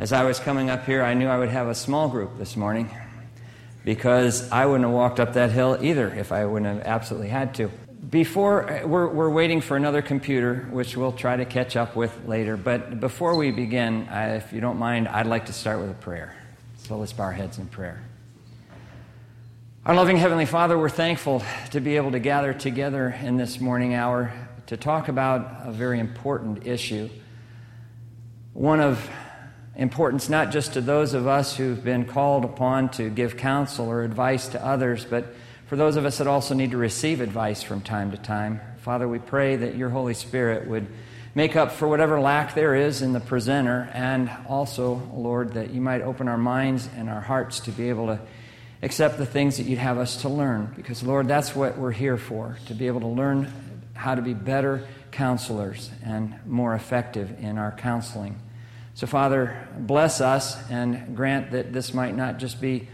As I was coming up here, I knew I would have a small group this morning because I wouldn't have walked up that hill either if I wouldn't have absolutely had to. Before, we're, we're waiting for another computer, which we'll try to catch up with later. But before we begin, I, if you don't mind, I'd like to start with a prayer. So let's bow our heads in prayer. Our loving Heavenly Father, we're thankful to be able to gather together in this morning hour to talk about a very important issue. One of importance not just to those of us who've been called upon to give counsel or advice to others, but for those of us that also need to receive advice from time to time. Father, we pray that your Holy Spirit would make up for whatever lack there is in the presenter, and also, Lord, that you might open our minds and our hearts to be able to accept the things that you'd have us to learn. Because, Lord, that's what we're here for, to be able to learn how to be better counselors and more effective in our counseling. So, Father, bless us and grant that this might not just be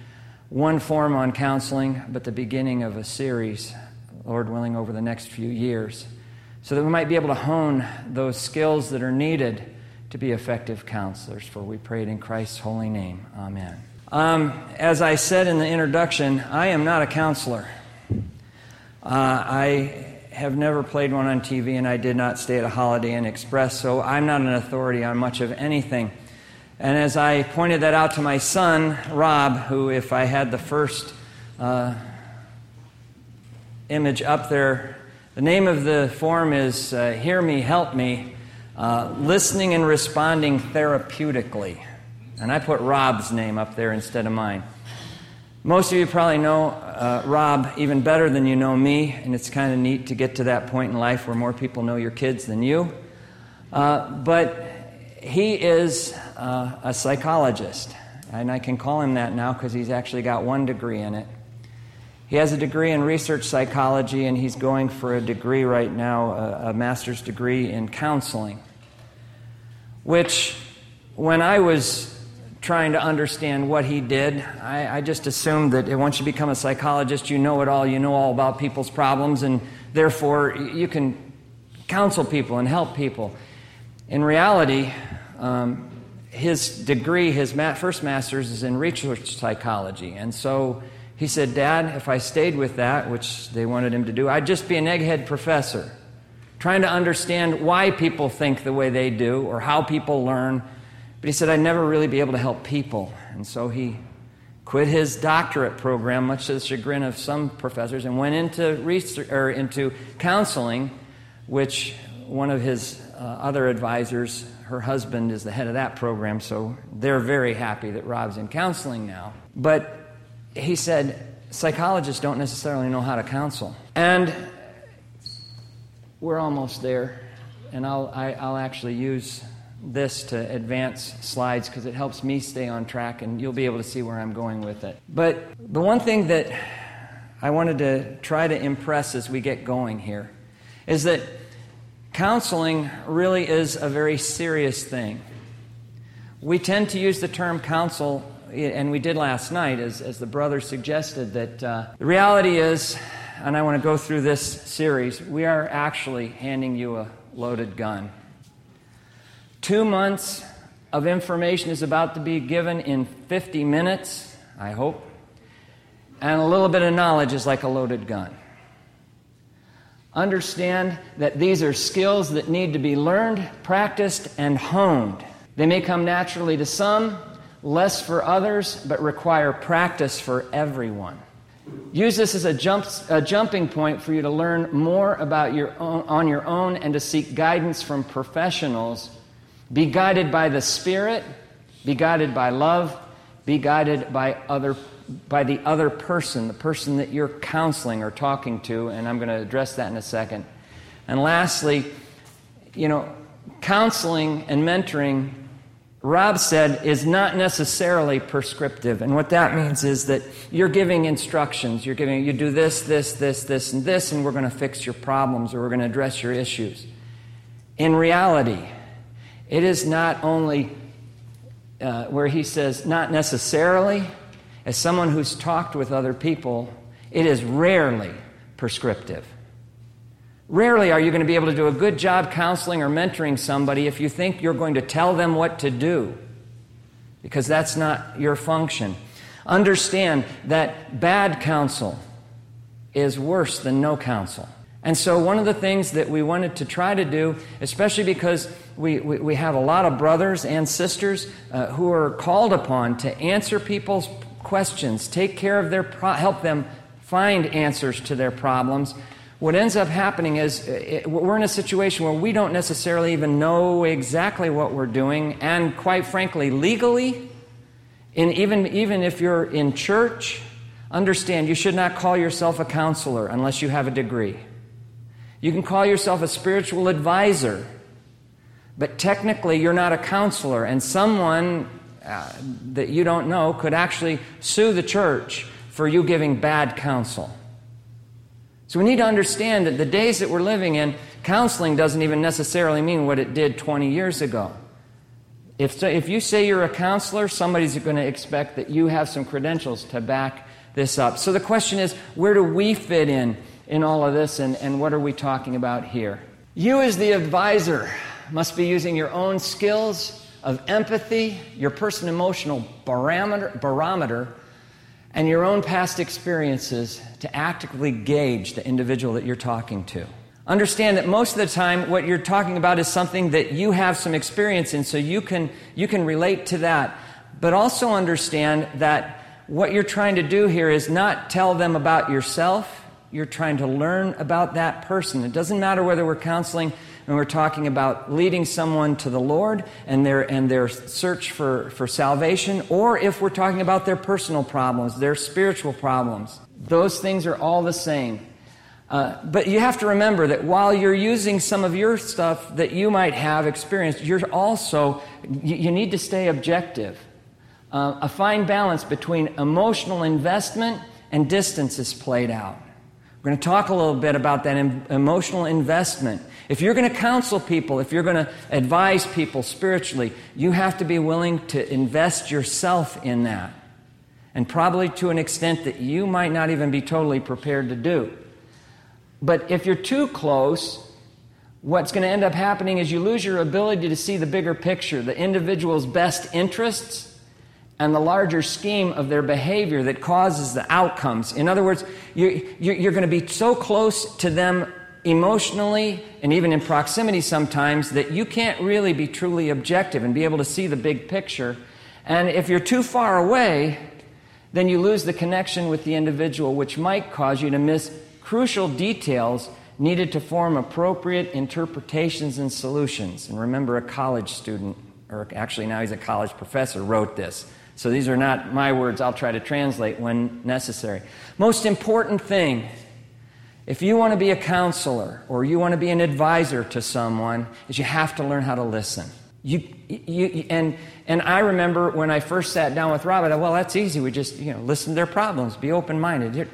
one form on counseling, but the beginning of a series, Lord willing, over the next few years, so that we might be able to hone those skills that are needed to be effective counselors. For we pray it in Christ's holy name. Amen. Um, as I said in the introduction, I am not a counselor. Uh, I have never played one on TV, and I did not stay at a Holiday Inn Express, so I'm not an authority on much of anything. And as I pointed that out to my son, Rob, who, if I had the first uh, image up there, the name of the form is uh, Hear Me, Help Me, uh, Listening and Responding Therapeutically. And I put Rob's name up there instead of mine. Most of you probably know uh, Rob even better than you know me, and it's kind of neat to get to that point in life where more people know your kids than you. Uh, but he is uh, a psychologist, and I can call him that now because he's actually got one degree in it. He has a degree in research psychology, and he's going for a degree right now, a, a master's degree in counseling. Which, when I was trying to understand what he did. I, I, just assumed that once you become a psychologist, you know it all, you know all about people's problems, and therefore you can counsel people and help people. In reality, um, his degree, his first master's, is in research psychology. And so he said, Dad, if I stayed with that, which they wanted him to do, I'd just be an egghead professor, trying to understand why people think the way they do or how people learn but he said, I'd never really be able to help people. And so he quit his doctorate program, much to the chagrin of some professors, and went into, research, or into counseling, which one of his uh, other advisors, her husband, is the head of that program, so they're very happy that Rob's in counseling now. But he said, psychologists don't necessarily know how to counsel. And we're almost there, and I'll, I, will i will actually use this to advance slides because it helps me stay on track and you'll be able to see where I'm going with it. But the one thing that I wanted to try to impress as we get going here is that counseling really is a very serious thing. We tend to use the term counsel, and we did last night, as, as the brother suggested, that uh, the reality is, and I want to go through this series, we are actually handing you a loaded gun. Two months of information is about to be given in 50 minutes, I hope. And a little bit of knowledge is like a loaded gun. Understand that these are skills that need to be learned, practiced, and honed. They may come naturally to some, less for others, but require practice for everyone. Use this as a, jump, a jumping point for you to learn more about your own, on your own and to seek guidance from professionals be guided by the Spirit, be guided by love, be guided by other by the other person, the person that you're counseling or talking to, and I'm going to address that in a second. And lastly, you know, counseling and mentoring, Rob said, is not necessarily prescriptive. And what that means is that you're giving instructions. You're giving, you do this, this, this, this, and this, and we're going to fix your problems or we're going to address your issues. In reality, it is not only uh, where he says, not necessarily, as someone who's talked with other people, it is rarely prescriptive. Rarely are you going to be able to do a good job counseling or mentoring somebody if you think you're going to tell them what to do. because that's not your function. Understand that bad counsel is worse than no counsel. And so, one of the things that we wanted to try to do, especially because we, we, we have a lot of brothers and sisters uh, who are called upon to answer people's questions, take care of their, pro- help them find answers to their problems. What ends up happening is uh, it, we're in a situation where we don't necessarily even know exactly what we're doing, and quite frankly, legally, in even, even if you're in church, understand you should not call yourself a counselor unless you have a degree. You can call yourself a spiritual advisor, but technically you're not a counselor, and someone uh, that you don't know could actually sue the church for you giving bad counsel. So we need to understand that the days that we're living in, counseling doesn't even necessarily mean what it did 20 years ago. If, so, if you say you're a counselor, somebody's going to expect that you have some credentials to back this up. So the question is where do we fit in in all of this, and, and what are we talking about here? You, as the advisor, must be using your own skills of empathy, your personal emotional barometer, barometer and your own past experiences to actively gauge the individual that you're talking to. Understand that most of the time what you're talking about is something that you have some experience in, so you can, you can relate to that. But also understand that what you're trying to do here is not tell them about yourself, you're trying to learn about that person. It doesn't matter whether we're counseling and we're talking about leading someone to the Lord and their, and their search for, for salvation, or if we're talking about their personal problems, their spiritual problems. Those things are all the same. Uh, but you have to remember that while you're using some of your stuff that you might have experienced, you're also, you, you need to stay objective. Uh, a fine balance between emotional investment and distance is played out. We're going to talk a little bit about that emotional investment. If you're going to counsel people, if you're going to advise people spiritually, you have to be willing to invest yourself in that. And probably to an extent that you might not even be totally prepared to do. But if you're too close, what's going to end up happening is you lose your ability to see the bigger picture, the individual's best interests, and the larger scheme of their behavior that causes the outcomes. In other words, you're, you're, going to be so close to them emotionally and even in proximity sometimes that you can't really be truly objective and be able to see the big picture. And if you're too far away, then you lose the connection with the individual, which might cause you to miss crucial details needed to form appropriate interpretations and solutions. And remember, a college student, or actually now he's a college professor, wrote this. So these are not my words, I'll try to translate when necessary. Most important thing, if you want to be a counselor or you want to be an advisor to someone, is you have to learn how to listen. You, you, and, and I remember when I first sat down with Rob, I thought, well, that's easy. We just, you know, listen to their problems, be open minded.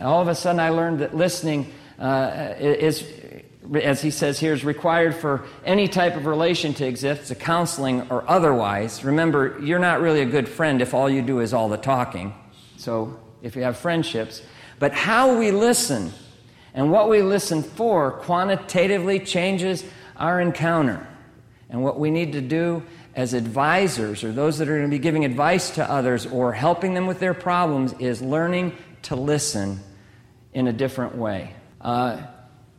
All of a sudden, I learned that listening uh, is, as he says here, is required for any type of relation to exist, a counseling or otherwise. Remember, you're not really a good friend if all you do is all the talking. So, if you have friendships, but how we listen and what we listen for quantitatively changes our encounter. And what we need to do as advisors or those that are going to be giving advice to others or helping them with their problems is learning to listen in a different way. Uh,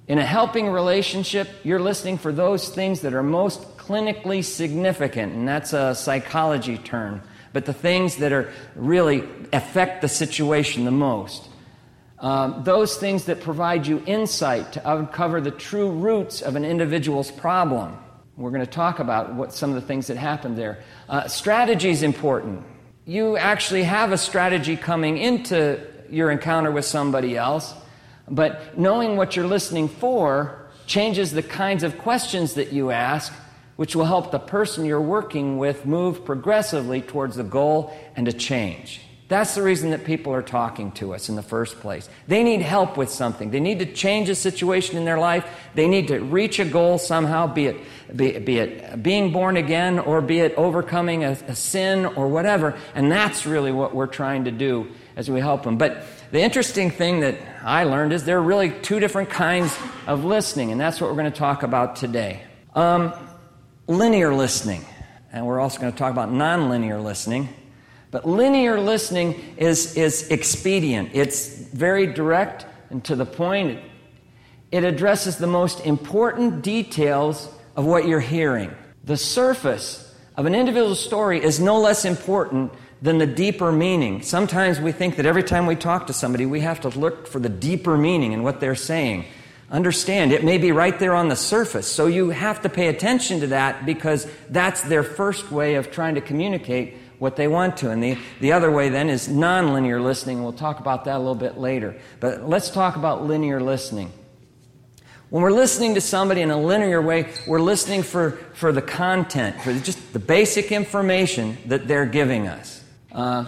in a helping relationship, you're listening for those things that are most clinically significant, and that's a psychology term, but the things that are really affect the situation the most. Um, those things that provide you insight to uncover the true roots of an individual's problem. We're going to talk about what some of the things that happened there. Uh, strategy is important. You actually have a strategy coming into your encounter with somebody else but knowing what you're listening for changes the kinds of questions that you ask, which will help the person you're working with move progressively towards the goal and a change. That's the reason that people are talking to us in the first place. They need help with something. They need to change a situation in their life. They need to reach a goal somehow, be it, be, be it being born again or be it overcoming a, a sin or whatever. And that's really what we're trying to do as we help them. But the interesting thing that I learned is there are really two different kinds of listening, and that's what we're going to talk about today. Um, linear listening. and we're also going to talk about nonlinear listening. But linear listening is, is expedient, it's very direct and to the point. It addresses the most important details of what you're hearing. The surface of an individual story is no less important than the deeper meaning. Sometimes we think that every time we talk to somebody, we have to look for the deeper meaning in what they're saying. Understand, it may be right there on the surface, so you have to pay attention to that because that's their first way of trying to communicate what they want to. And the, the other way then is nonlinear listening. We'll talk about that a little bit later. But let's talk about linear listening. When we're listening to somebody in a linear way, we're listening for, for the content, for just the basic information that they're giving us. Uh,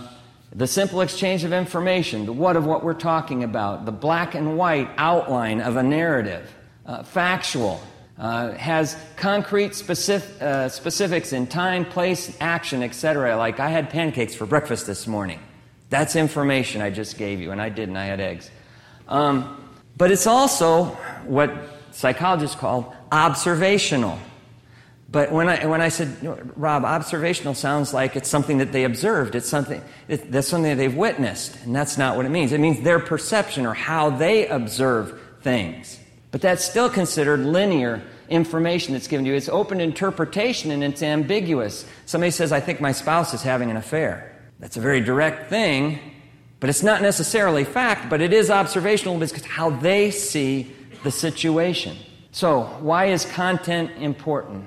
the simple exchange of information, the what of what we're talking about, the black and white outline of a narrative, uh, factual, uh, has concrete specific, uh, specifics in time, place, action, etc. Like I had pancakes for breakfast this morning. That's information I just gave you, and I didn't, I had eggs. Um, but it's also what psychologists call observational. But when I, when I said, Rob, observational sounds like it's something that they observed. It's something, it, that's something that they've witnessed. And that's not what it means. It means their perception or how they observe things. But that's still considered linear information that's given to you. It's open interpretation and it's ambiguous. Somebody says, I think my spouse is having an affair. That's a very direct thing, but it's not necessarily fact, but it is observational because how they see the situation. So, why is content important?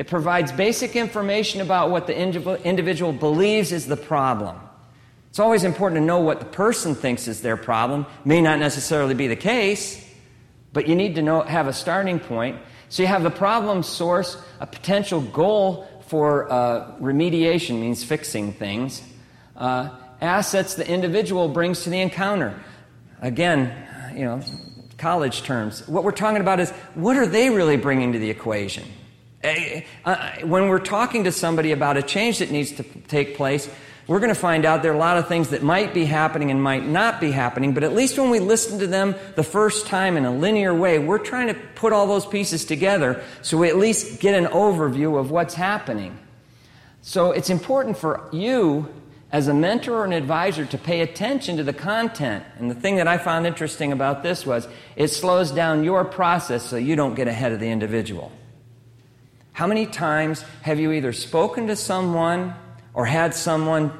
It provides basic information about what the individual believes is the problem. It's always important to know what the person thinks is their problem. May not necessarily be the case, but you need to know, have a starting point. So you have the problem source, a potential goal for uh, remediation means fixing things, uh, assets the individual brings to the encounter. Again, you know, college terms. What we're talking about is what are they really bringing to the equation? Eh, uh, when we're talking to somebody about a change that needs to take place, we're going to find out there are a lot of things that might be happening and might not be happening, but at least when we listen to them the first time in a linear way, we're trying to put all those pieces together so we at least get an overview of what's happening. So it's important for you as a mentor or an advisor to pay attention to the content. And the thing that I found interesting about this was it slows down your process so you don't get ahead of the individual. How many times have you either spoken to someone or had someone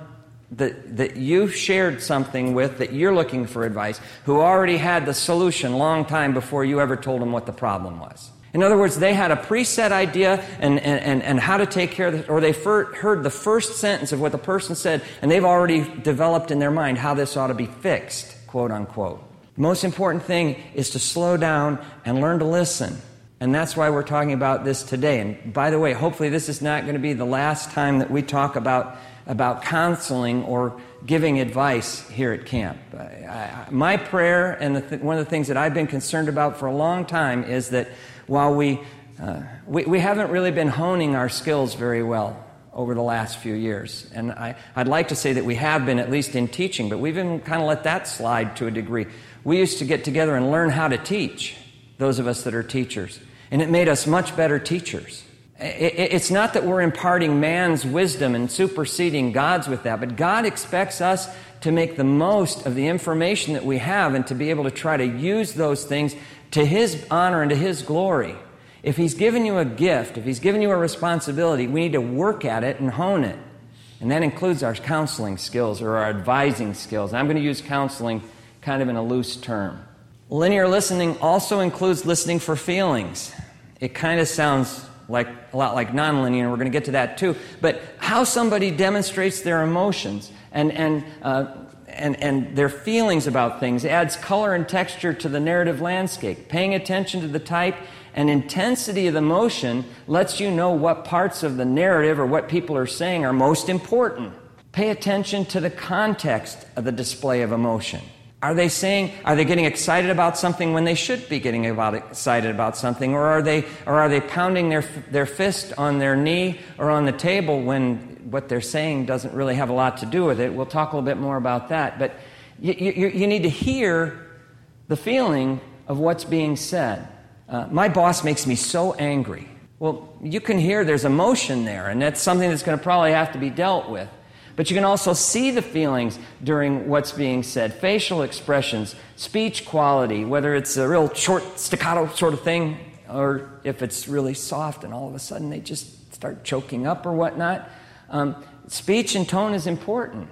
that, that you shared something with that you're looking for advice who already had the solution long time before you ever told them what the problem was? In other words, they had a preset idea and, and, and how to take care of it, or they heard the first sentence of what the person said, and they've already developed in their mind how this ought to be fixed, quote unquote. The most important thing is to slow down and learn to listen. And that's why we're talking about this today. And by the way, hopefully this is not going to be the last time that we talk about, about counseling or giving advice here at camp. I, I, my prayer, and th- one of the things that I've been concerned about for a long time, is that while we, uh, we, we haven't really been honing our skills very well over the last few years. And I, I'd like to say that we have been, at least in teaching, but we've been kind of let that slide to a degree. We used to get together and learn how to teach, those of us that are teachers. And it made us much better teachers. It's not that we're imparting man's wisdom and superseding God's with that, but God expects us to make the most of the information that we have and to be able to try to use those things to His honor and to His glory. If He's given you a gift, if He's given you a responsibility, we need to work at it and hone it. And that includes our counseling skills or our advising skills. I'm going to use counseling kind of in a loose term. Linear listening also includes listening for feelings. It kind of sounds like a lot like nonlinear, we're going to get to that too. But how somebody demonstrates their emotions and, and, uh, and, and their feelings about things adds color and texture to the narrative landscape. Paying attention to the type and intensity of the emotion lets you know what parts of the narrative or what people are saying are most important. Pay attention to the context of the display of emotion. Are they saying, are they getting excited about something when they should be getting about excited about something? Or are they, or are they pounding their, their fist on their knee or on the table when what they're saying doesn't really have a lot to do with it? We'll talk a little bit more about that. But you, you, you need to hear the feeling of what's being said. Uh, my boss makes me so angry. Well, you can hear there's emotion there, and that's something that's going to probably have to be dealt with. But you can also see the feelings during what's being said facial expressions, speech quality, whether it's a real short staccato sort of thing, or if it's really soft and all of a sudden they just start choking up or whatnot. Um, speech and tone is important.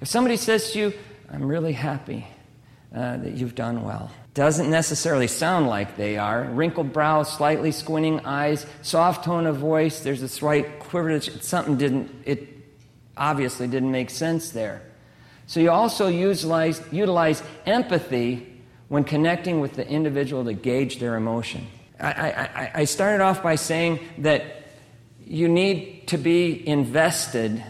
If somebody says to you, I'm really happy uh, that you've done well, doesn't necessarily sound like they are. Wrinkled brow, slightly squinting eyes, soft tone of voice. There's a slight quiver. Something didn't, it obviously didn't make sense there. So you also utilize, utilize empathy when connecting with the individual to gauge their emotion. I, I, I started off by saying that you need to be invested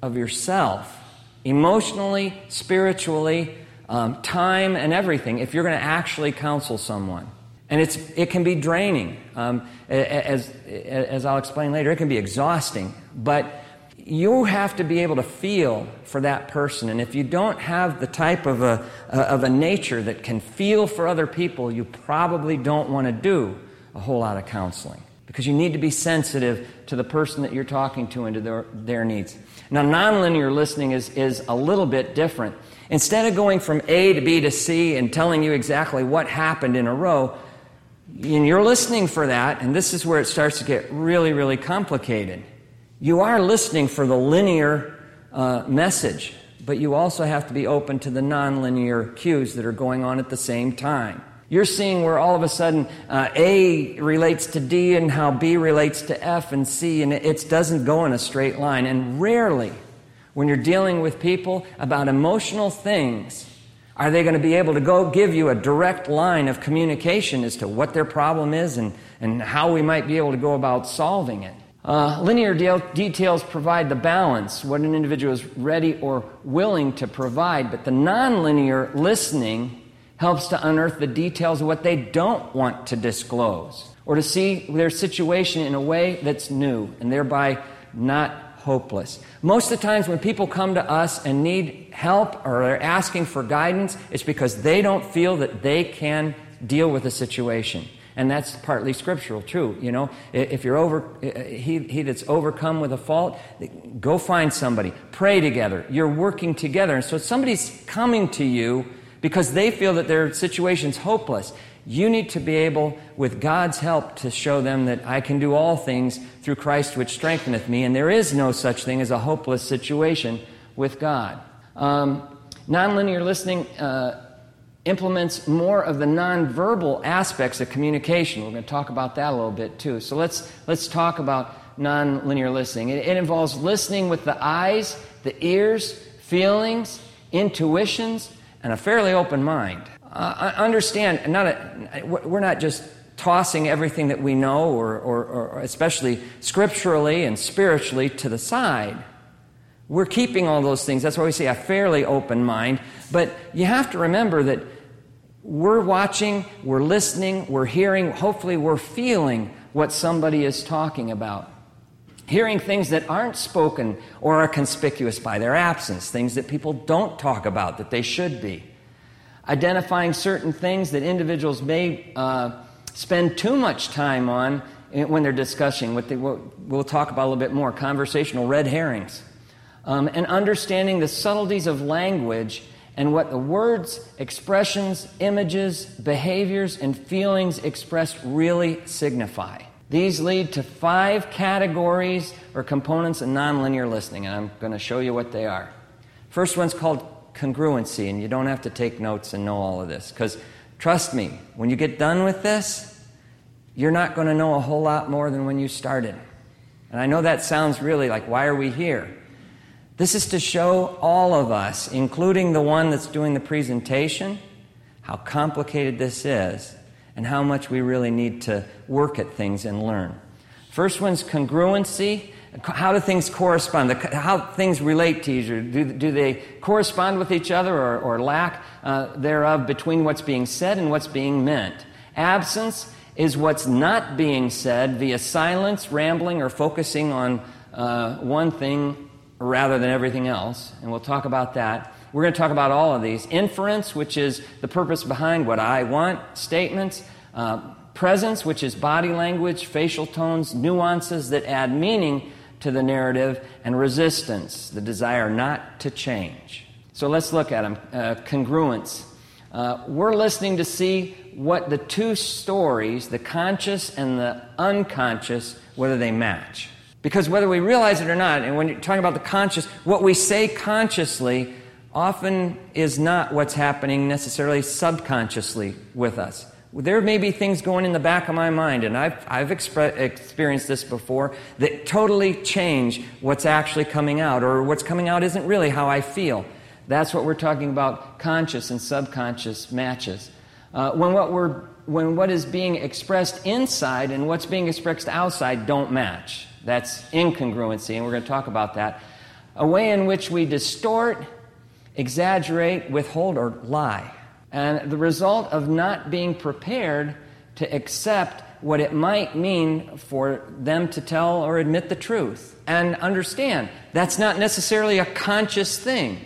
of yourself emotionally, spiritually, um, time, and everything if you're going to actually counsel someone. And it's, it can be draining. Um, as, as I'll explain later, it can be exhausting. But you have to be able to feel for that person. And if you don't have the type of a, of a nature that can feel for other people, you probably don't want to do a whole lot of counseling because you need to be sensitive to the person that you're talking to and to their, their needs. Now, nonlinear listening is, is a little bit different. Instead of going from A to B to C and telling you exactly what happened in a row, and you're listening for that, and this is where it starts to get really, really complicated. You are listening for the linear uh, message, but you also have to be open to the nonlinear cues that are going on at the same time. You're seeing where all of a sudden uh, A relates to D and how B relates to F and C, and it, doesn't go in a straight line. And rarely, when you're dealing with people about emotional things, are they going to be able to go give you a direct line of communication as to what their problem is and, and how we might be able to go about solving it? Uh, linear de- details provide the balance, what an individual is ready or willing to provide, but the nonlinear listening helps to unearth the details of what they don't want to disclose or to see their situation in a way that's new and thereby not hopeless. Most of the times when people come to us and need help or are asking for guidance, it's because they don't feel that they can deal with a situation. And that's partly scriptural, too. You know, if you're over, he, he that's overcome with a fault, go find somebody. Pray together. You're working together. And so somebody's coming to you because they feel that their situation's hopeless. You need to be able, with God's help, to show them that I can do all things through Christ which strengtheneth me, and there is no such thing as a hopeless situation with God. Um, nonlinear listening uh, implements more of the nonverbal aspects of communication. We're going to talk about that a little bit too. So let's, let's talk about nonlinear listening. It, it involves listening with the eyes, the ears, feelings, intuitions, and a fairly open mind. Uh, understand, not a, we're not just tossing everything that we know, or, or, or especially scripturally and spiritually, to the side. We're keeping all those things. That's why we say a fairly open mind. But you have to remember that we're watching, we're listening, we're hearing, hopefully, we're feeling what somebody is talking about. Hearing things that aren't spoken or are conspicuous by their absence, things that people don't talk about that they should be. Identifying certain things that individuals may uh, spend too much time on when they're discussing what they, we'll talk about a little bit more conversational red herrings. Um, and understanding the subtleties of language and what the words, expressions, images, behaviors, and feelings expressed really signify. These lead to five categories or components of nonlinear listening, and I'm going to show you what they are. First one's called congruency, and you don't have to take notes and know all of this, because trust me, when you get done with this, you're not going to know a whole lot more than when you started. And I know that sounds really like, why are we here? This is to show all of us, including the one that's doing the presentation, how complicated this is and how much we really need to work at things and learn. First one's congruency. How do things correspond? How things relate to each other? Do, they correspond with each other or, or lack uh, thereof between what's being said and what's being meant? Absence is what's not being said via silence, rambling, or focusing on uh, one thing rather than everything else. And we'll talk about that. We're going to talk about all of these. Inference, which is the purpose behind what I want, statements, uh, presence, which is body language, facial tones, nuances that add meaning to the narrative, and resistance, the desire not to change. So let's look at them. Uh, congruence. Uh, we're listening to see what the two stories, the conscious and the unconscious, whether they match. Because whether we realize it or not, and when you're talking about the conscious, what we say consciously often is not what's happening necessarily subconsciously with us. There may be things going in the back of my mind, and I've, I've expre- experienced this before, that totally change what's actually coming out, or what's coming out isn't really how I feel. That's what we're talking about conscious and subconscious matches. Uh, when, what we're, when what is being expressed inside and what's being expressed outside don't match. That's incongruency, and we're going to talk about that. A way in which we distort, exaggerate, withhold, or lie. And the result of not being prepared to accept what it might mean for them to tell or admit the truth. And understand, that's not necessarily a conscious thing.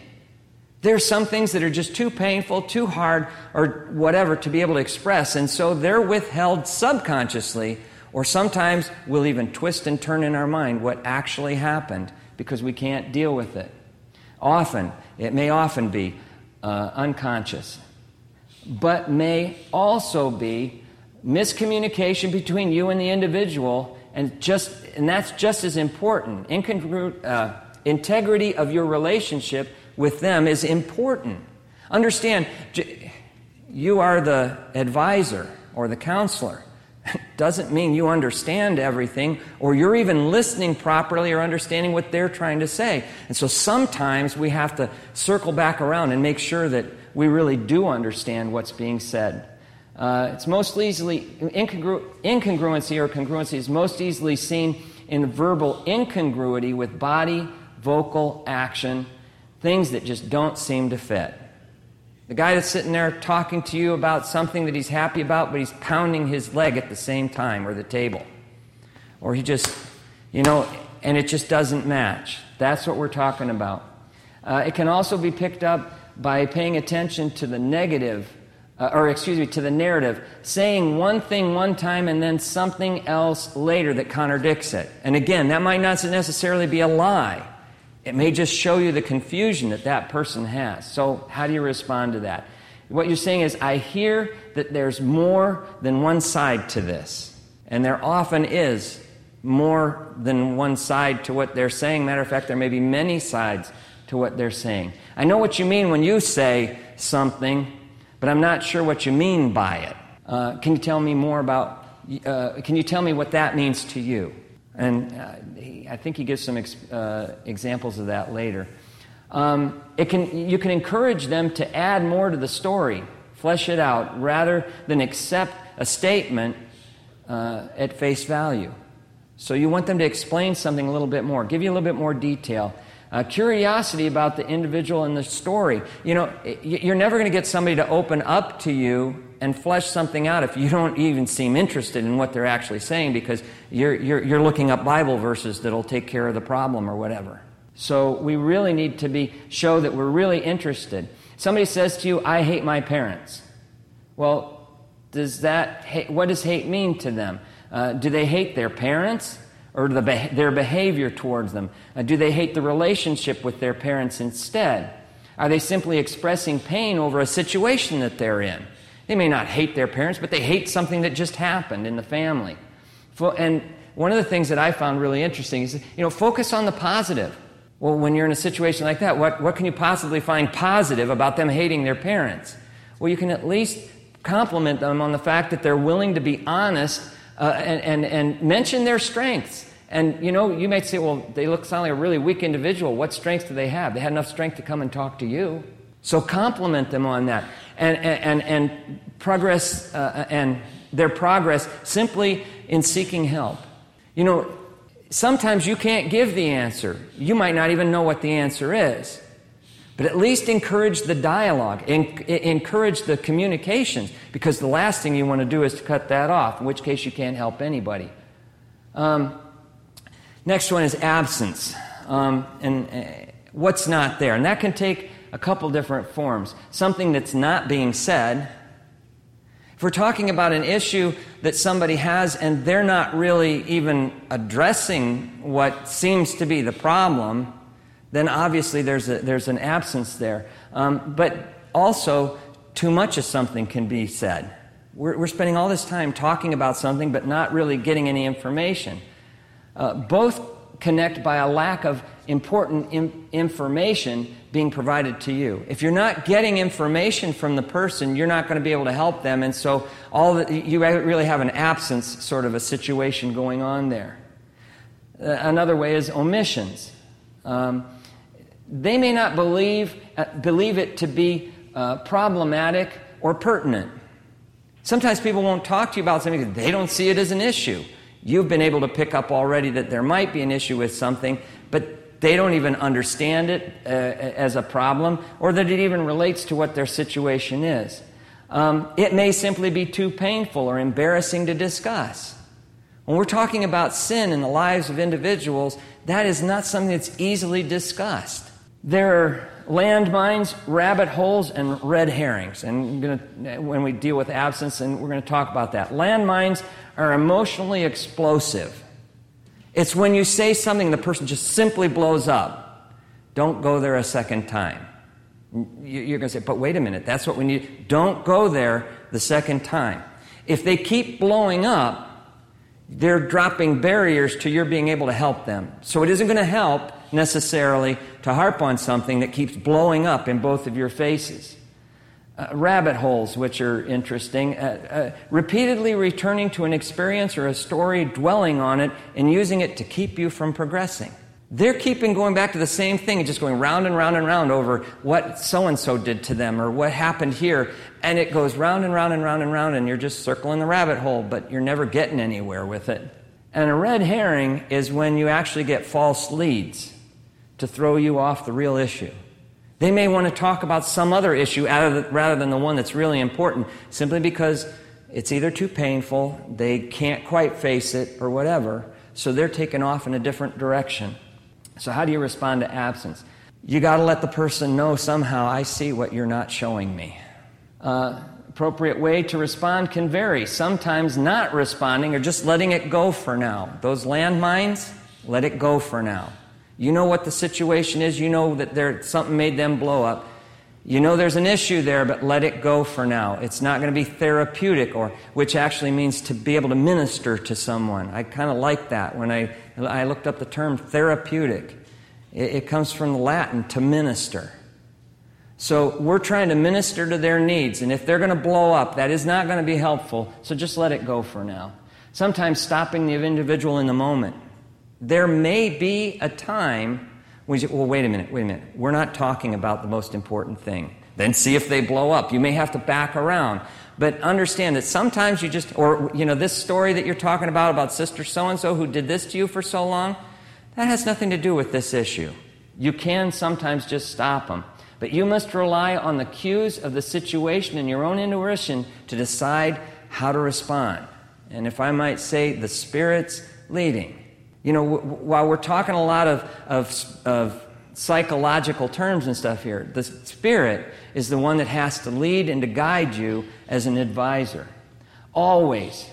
There's some things that are just too painful, too hard, or whatever to be able to express, and so they're withheld subconsciously, or sometimes we'll even twist and turn in our mind what actually happened because we can't deal with it. Often, it may often be uh, unconscious but may also be miscommunication between you and the individual, and just and that's just as important. Incongru- uh, integrity of your relationship with them is important. Understand, you are the advisor or the counselor. Doesn't mean you understand everything or you're even listening properly or understanding what they're trying to say. And so sometimes we have to circle back around and make sure that we really do understand what's being said. Uh, it's most easily, incongru- incongruency or congruency is most easily seen in verbal incongruity with body, vocal action, things that just don't seem to fit. The guy that's sitting there talking to you about something that he's happy about, but he's pounding his leg at the same time or the table. Or he just, you know, and it just doesn't match. That's what we're talking about. Uh, it can also be picked up by paying attention to the negative, uh, or excuse me, to the narrative, saying one thing one time and then something else later that contradicts it. And again, that might not necessarily be a lie. It may just show you the confusion that that person has. So, how do you respond to that? What you're saying is, I hear that there's more than one side to this. And there often is more than one side to what they're saying. Matter of fact, there may be many sides to what they're saying. I know what you mean when you say something, but I'm not sure what you mean by it. Uh, can you tell me more about, uh, can you tell me what that means to you? And uh, I think he gives some ex- uh, examples of that later. Um, it can, you can encourage them to add more to the story, flesh it out, rather than accept a statement uh, at face value. So you want them to explain something a little bit more, give you a little bit more detail uh, curiosity about the individual and the story. You know, you're never going to get somebody to open up to you and flesh something out if you don't even seem interested in what they're actually saying because you're, you're, you're looking up Bible verses that'll take care of the problem or whatever. So we really need to be show that we're really interested. Somebody says to you, "I hate my parents." Well, does that what does hate mean to them? Uh, do they hate their parents? or the, their behavior towards them? Uh, do they hate the relationship with their parents instead? Are they simply expressing pain over a situation that they're in? They may not hate their parents, but they hate something that just happened in the family. And one of the things that I found really interesting is, you know, focus on the positive. Well, when you're in a situation like that, what, what can you possibly find positive about them hating their parents? Well, you can at least compliment them on the fact that they're willing to be honest uh, and, and, and mention their strengths. And you know, you might say, well, they look sound like a really weak individual. What strengths do they have? They had enough strength to come and talk to you. So compliment them on that. And, and, and progress, uh, and their progress simply in seeking help. You know, sometimes you can't give the answer. You might not even know what the answer is. But at least encourage the dialogue, encourage the communications, because the last thing you want to do is to cut that off, in which case you can't help anybody. Um, Next one is absence. Um, and uh, what's not there? And that can take a couple different forms. Something that's not being said. If we're talking about an issue that somebody has and they're not really even addressing what seems to be the problem, then obviously there's, a, there's an absence there. Um, but also, too much of something can be said. We're, we're, spending all this time talking about something but not really getting any information. Uh, both connect by a lack of important in- information being provided to you. If you're not getting information from the person, you're not going to be able to help them, and so all the, you really have an absence sort of a situation going on there. Uh, another way is omissions. Um, they may not believe, uh, believe it to be uh, problematic or pertinent. Sometimes people won't talk to you about something because they don't see it as an issue. You've been able to pick up already that there might be an issue with something, but they don't even understand it uh, as a problem or that it even relates to what their situation is. Um, it may simply be too painful or embarrassing to discuss. When we're talking about sin in the lives of individuals, that is not something that's easily discussed. There are landmines, rabbit holes, and red herrings. And gonna, when we deal with absence, and we're going to talk about that. Landmines are emotionally explosive. It's when you say something, the person just simply blows up. Don't go there a second time. You're going to say, but wait a minute, that's what we need. Don't go there the second time. If they keep blowing up, they're dropping barriers to your being able to help them. So it isn't going to help necessarily to harp on something that keeps blowing up in both of your faces. Uh, rabbit holes, which are interesting, uh, uh, repeatedly returning to an experience or a story, dwelling on it, and using it to keep you from progressing. They're keeping going back to the same thing and just going round and round and round over what so and so did to them or what happened here. And it goes round and round and round and round, and you're just circling the rabbit hole, but you're never getting anywhere with it. And a red herring is when you actually get false leads to throw you off the real issue. They may want to talk about some other issue rather than the one that's really important, simply because it's either too painful, they can't quite face it, or whatever, so they're taken off in a different direction. So, how do you respond to absence? You got to let the person know somehow, I see what you're not showing me. Uh, appropriate way to respond can vary. Sometimes not responding or just letting it go for now. Those landmines, let it go for now. You know what the situation is. You know that there, something made them blow up. You know there's an issue there, but let it go for now. It's not going to be therapeutic, or which actually means to be able to minister to someone. I kind of like that when I, I looked up the term therapeutic. It, it comes from the Latin to minister. So we're trying to minister to their needs, and if they're going to blow up, that is not going to be helpful. So just let it go for now. Sometimes stopping the individual in the moment there may be a time when you say, well, wait a minute, wait a minute. We're not talking about the most important thing. Then see if they blow up. You may have to back around. But understand that sometimes you just, or, you know, this story that you're talking about, about Sister so and so who did this to you for so long, that has nothing to do with this issue. You can sometimes just stop them. But you must rely on the cues of the situation and your own intuition to decide how to respond. And if I might say, the Spirit's leading. You know, while we're talking a lot of, of, of psychological terms and stuff here, the Spirit is the one that has to lead and to guide you as an advisor. Always.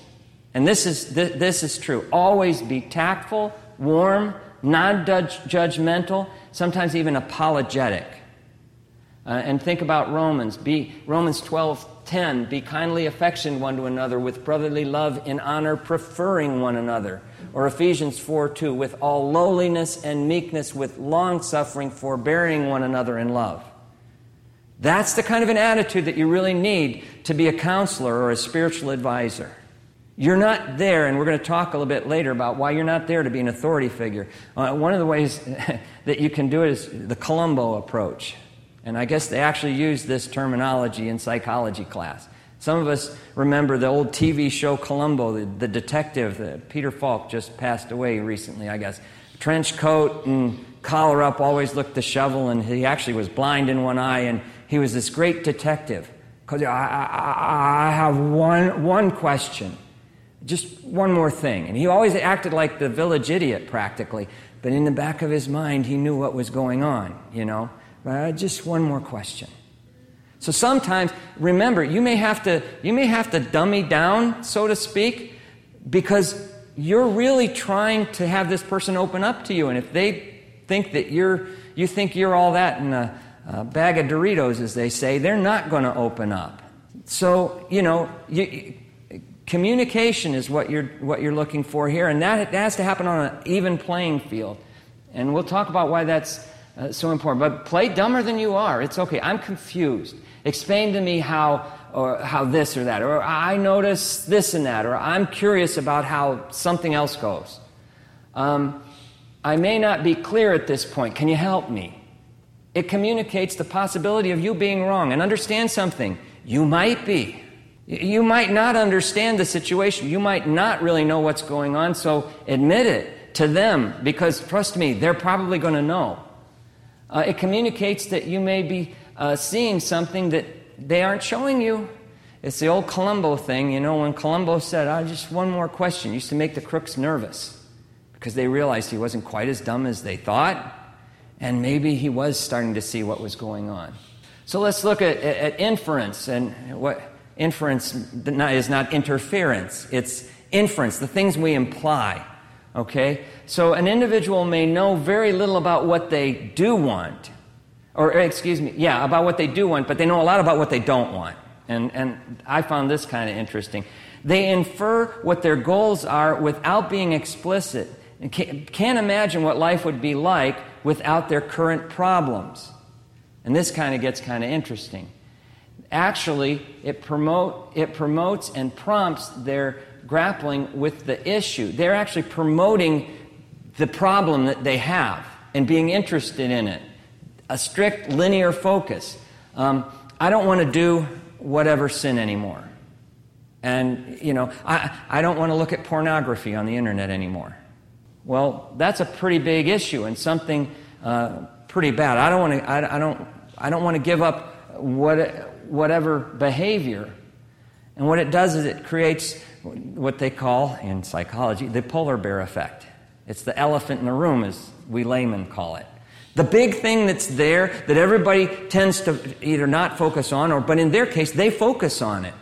And this is, th- this is true. Always be tactful, warm, non judgmental, sometimes even apologetic. Uh, and think about Romans. Be Romans 12, 10. Be kindly affectioned one to another with brotherly love in honor, preferring one another. Or Ephesians 4, 2. With all lowliness and meekness, with long suffering, forbearing one another in love. That's the kind of an attitude that you really need to be a counselor or a spiritual advisor. You're not there, and we're going to talk a little bit later about why you're not there to be an authority figure. Uh, one of the ways that you can do it is the Columbo approach. And I guess they actually use this terminology in psychology class. Some of us remember the old TV show Columbo, the, the detective. Uh, Peter Falk just passed away recently, I guess. Trench coat and collar up, always looked the shovel, and he actually was blind in one eye, and he was this great detective. Because I, I, I have one, one question, just one more thing. And he always acted like the village idiot practically, but in the back of his mind, he knew what was going on, you know. Uh, just one more question. So sometimes, remember, you may have to, you may have to dummy down, so to speak, because you're really trying to have this person open up to you. And if they think that you're, you think you're all that in a, a bag of Doritos, as they say, they're not going to open up. So, you know, you, communication is what you're, what you're looking for here, and that, that has to happen on an even playing field. And we'll talk about why that's uh, so important. But play dumber than you are. It's okay. I'm confused. Explain to me how, or how this or that, or I notice this and that, or I'm curious about how something else goes. Um, I may not be clear at this point. Can you help me? It communicates the possibility of you being wrong. And understand something. You might be. You might not understand the situation. You might not really know what's going on, so admit it to them because, trust me, they're probably going to know. Uh, it communicates that you may be uh, seeing something that they aren't showing you. It's the old Columbo thing, you know, when Columbo said, oh, just one more question, used to make the crooks nervous because they realized he wasn't quite as dumb as they thought, and maybe he was starting to see what was going on. So let's look at, at, at inference and what inference is not interference, it's inference, the things we imply. Okay? So an individual may know very little about what they do want, or eh, excuse me, yeah, about what they do want, but they know a lot about what they don't want. And, and I found this kind of interesting. They infer what their goals are without being explicit can't imagine what life would be like without their current problems. And this kind of gets kind of interesting. Actually, it, promote, it promotes and prompts their grappling with the issue. They're actually promoting the problem that they have and being interested in it a strict linear focus. Um, I don't want to do whatever sin anymore. And, you know, I, I don't want to look at pornography on the internet anymore. Well, that's a pretty big issue and something uh, pretty bad. I don't want to, I, I, don't, I don't want to give up what, whatever behavior. And what it does is it creates what they call in psychology the polar bear effect. It's the elephant in the room, as we laymen call it. The big thing that's there that everybody tends to either not focus on, or, but in their case, they focus on it.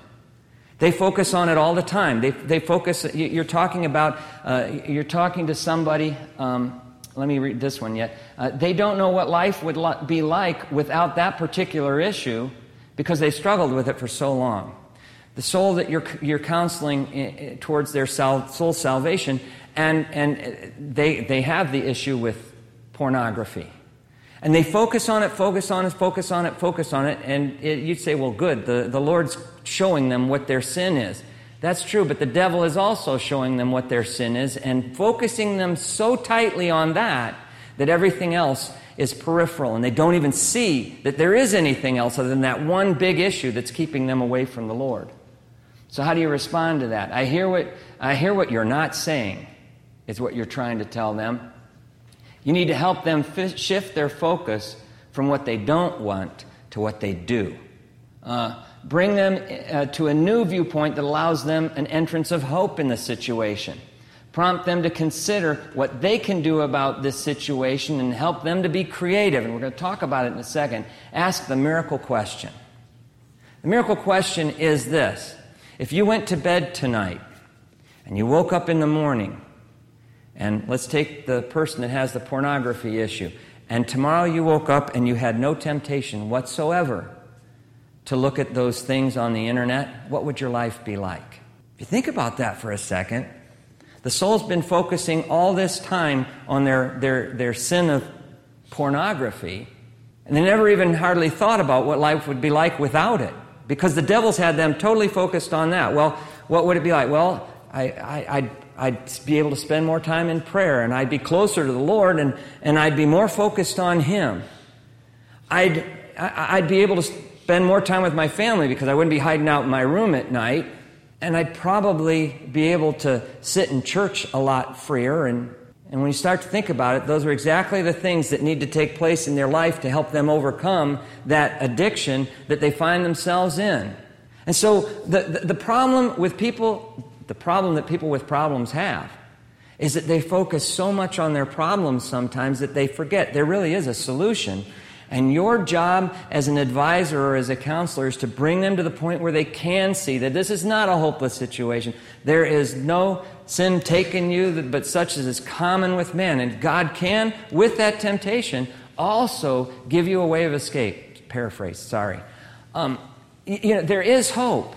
They focus on it all the time. They, they focus, you're talking about, uh, you're talking to somebody, um, let me read this one yet. Uh, they don't know what life would be like without that particular issue because they struggled with it for so long. The soul that you're, you're counseling eh, eh, towards their soul salvation, and, and they, they have the issue with pornography. And they focus on it, focus on it, focus on it, focus on it, and it, you'd say, well, good, the, the Lord's showing them what their sin is. That's true, but the devil is also showing them what their sin is and focusing them so tightly on that that everything else is peripheral and they don't even see that there is anything else other than that one big issue that's keeping them away from the Lord. So how do you respond to that? I hear what I hear what you're not saying is what you're trying to tell them. You need to help them f- shift their focus from what they don't want to what they do. Uh, bring them uh, to a new viewpoint that allows them an entrance of hope in the situation. Prompt them to consider what they can do about this situation and help them to be creative. And we're going to talk about it in a second. Ask the miracle question. The miracle question is this If you went to bed tonight and you woke up in the morning and let's take the person that has the pornography issue. And tomorrow you woke up and you had no temptation whatsoever to look at those things on the internet. What would your life be like? If you think about that for a second, the soul's been focusing all this time on their, their, their sin of pornography, and they never even hardly thought about what life would be like without it because the devil's had them totally focused on that. Well, what would it be like? Well, I, I, I'd I'd be able to spend more time in prayer and I'd be closer to the Lord and, and I'd be more focused on Him. I'd, I'd be able to spend more time with my family because I wouldn't be hiding out in my room at night. And I'd probably be able to sit in church a lot freer. And, and when you start to think about it, those are exactly the things that need to take place in their life to help them overcome that addiction that they find themselves in. And so the, the, the problem with people the problem that people with problems have is that they focus so much on their problems sometimes that they forget there really is a solution. And your job as an advisor or as a counselor is to bring them to the point where they can see that this is not a hopeless situation. There is no sin taken you, but such as is common with men. And God can, with that temptation, also give you a way of escape. Paraphrase, sorry. Um, you know, there is hope.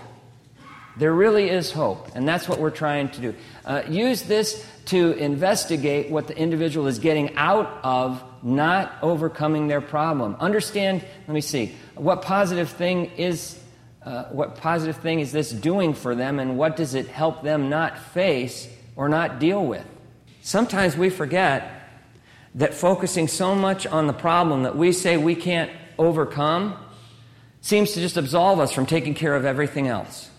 There really is hope, and that's what we're trying to do. Uh, use this to investigate what the individual is getting out of not overcoming their problem. Understand, let me see, what positive thing is uh, what positive thing is this doing for them and what does it help them not face or not deal with? Sometimes we forget that focusing so much on the problem that we say we can't overcome seems to just absolve us from taking care of everything else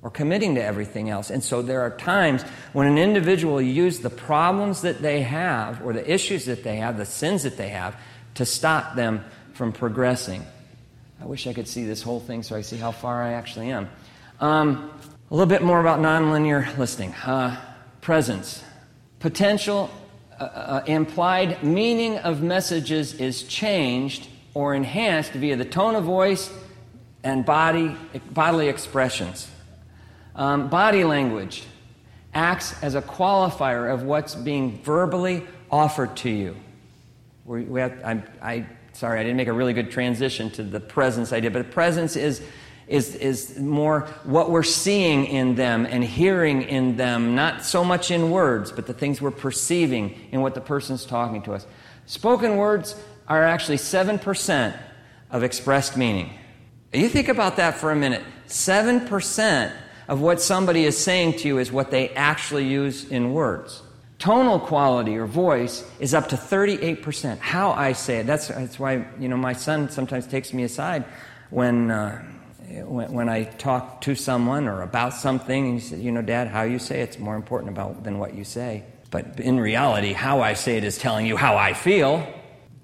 or committing to everything else. And so there are times when an individual uses the problems that they have or the issues that they have, the sins that they have, to stop them from progressing. I wish I could see this whole thing so I see how far I actually am. Um, a little bit more about nonlinear listening. Uh, presence. Potential uh, uh, implied meaning of messages is changed or enhanced via the tone of voice and body, bodily expressions. Um, body language acts as a qualifier of what's being verbally offered to you. We, we have, I, I, sorry, I didn't make a really good transition to the presence idea, but presence is, is, is more what we're seeing in them and hearing in them, not so much in words, but the things we're perceiving in what the person's talking to us. Spoken words are actually 7% of expressed meaning. You think about that for a minute. 7% of what somebody is saying to you is what they actually use in words. Tonal quality or voice is up to 38%. How I say it. That's, that's why, you know, my son sometimes takes me aside when, uh, when, when, I talk to someone or about something. And he says, you know, Dad, how you say it's more important about than what you say. But in reality, how I say it is telling you how I feel.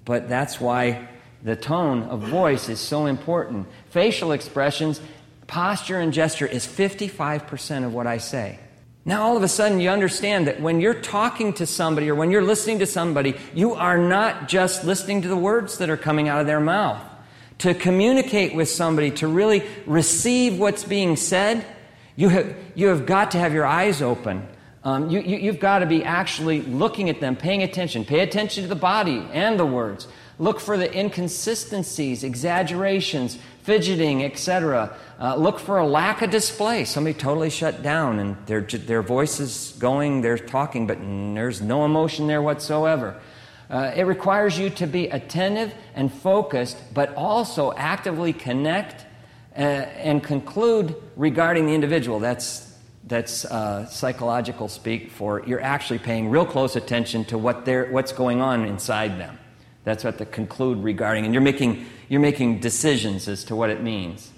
But that's why the tone of voice is so important. Facial expressions posture and gesture is 55% of what I say. Now, all of a sudden, you understand that when you're talking to somebody or when you're listening to somebody, you are not just listening to the words that are coming out of their mouth. To communicate with somebody, to really receive what's being said, you have, you have got to have your eyes open. Um, you, you, you've got to be actually looking at them, paying attention. Pay attention to the body and the words. Look for the inconsistencies, exaggerations, fidgeting, etc. Uh, look for a lack of display. Somebody totally shut down and their, their voice is going, they're talking, but there's no emotion there whatsoever. Uh, it requires you to be attentive and focused, but also actively connect uh, and conclude regarding the individual. That's, that's uh, psychological speak for you're actually paying real close attention to what they're, what's going on inside them. That's what the conclude regarding, and you're making, you're making decisions as to what it means.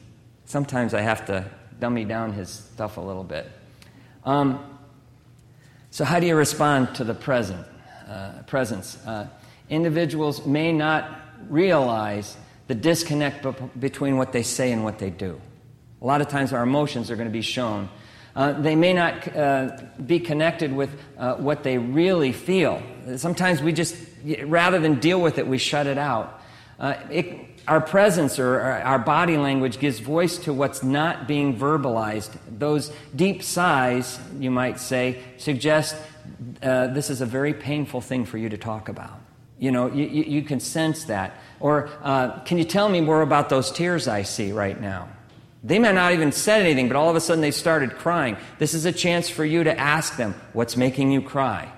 Sometimes I have to dummy down his stuff a little bit. Um, so, how do you respond to the present uh, presence? Uh, individuals may not realize the disconnect between what they say and what they do. A lot of times, our emotions are going to be shown. Uh, they may not uh, be connected with uh, what they really feel. Sometimes we just, rather than deal with it, we shut it out. Uh, it, our presence or our body language gives voice to what's not being verbalized. Those deep sighs, you might say, suggest uh, this is a very painful thing for you to talk about. You know, you, you can sense that. Or, can you tell me more about those tears I see right now? They may not even said anything, but all of a sudden they started crying. This is a chance for you to ask them, what's making you cry?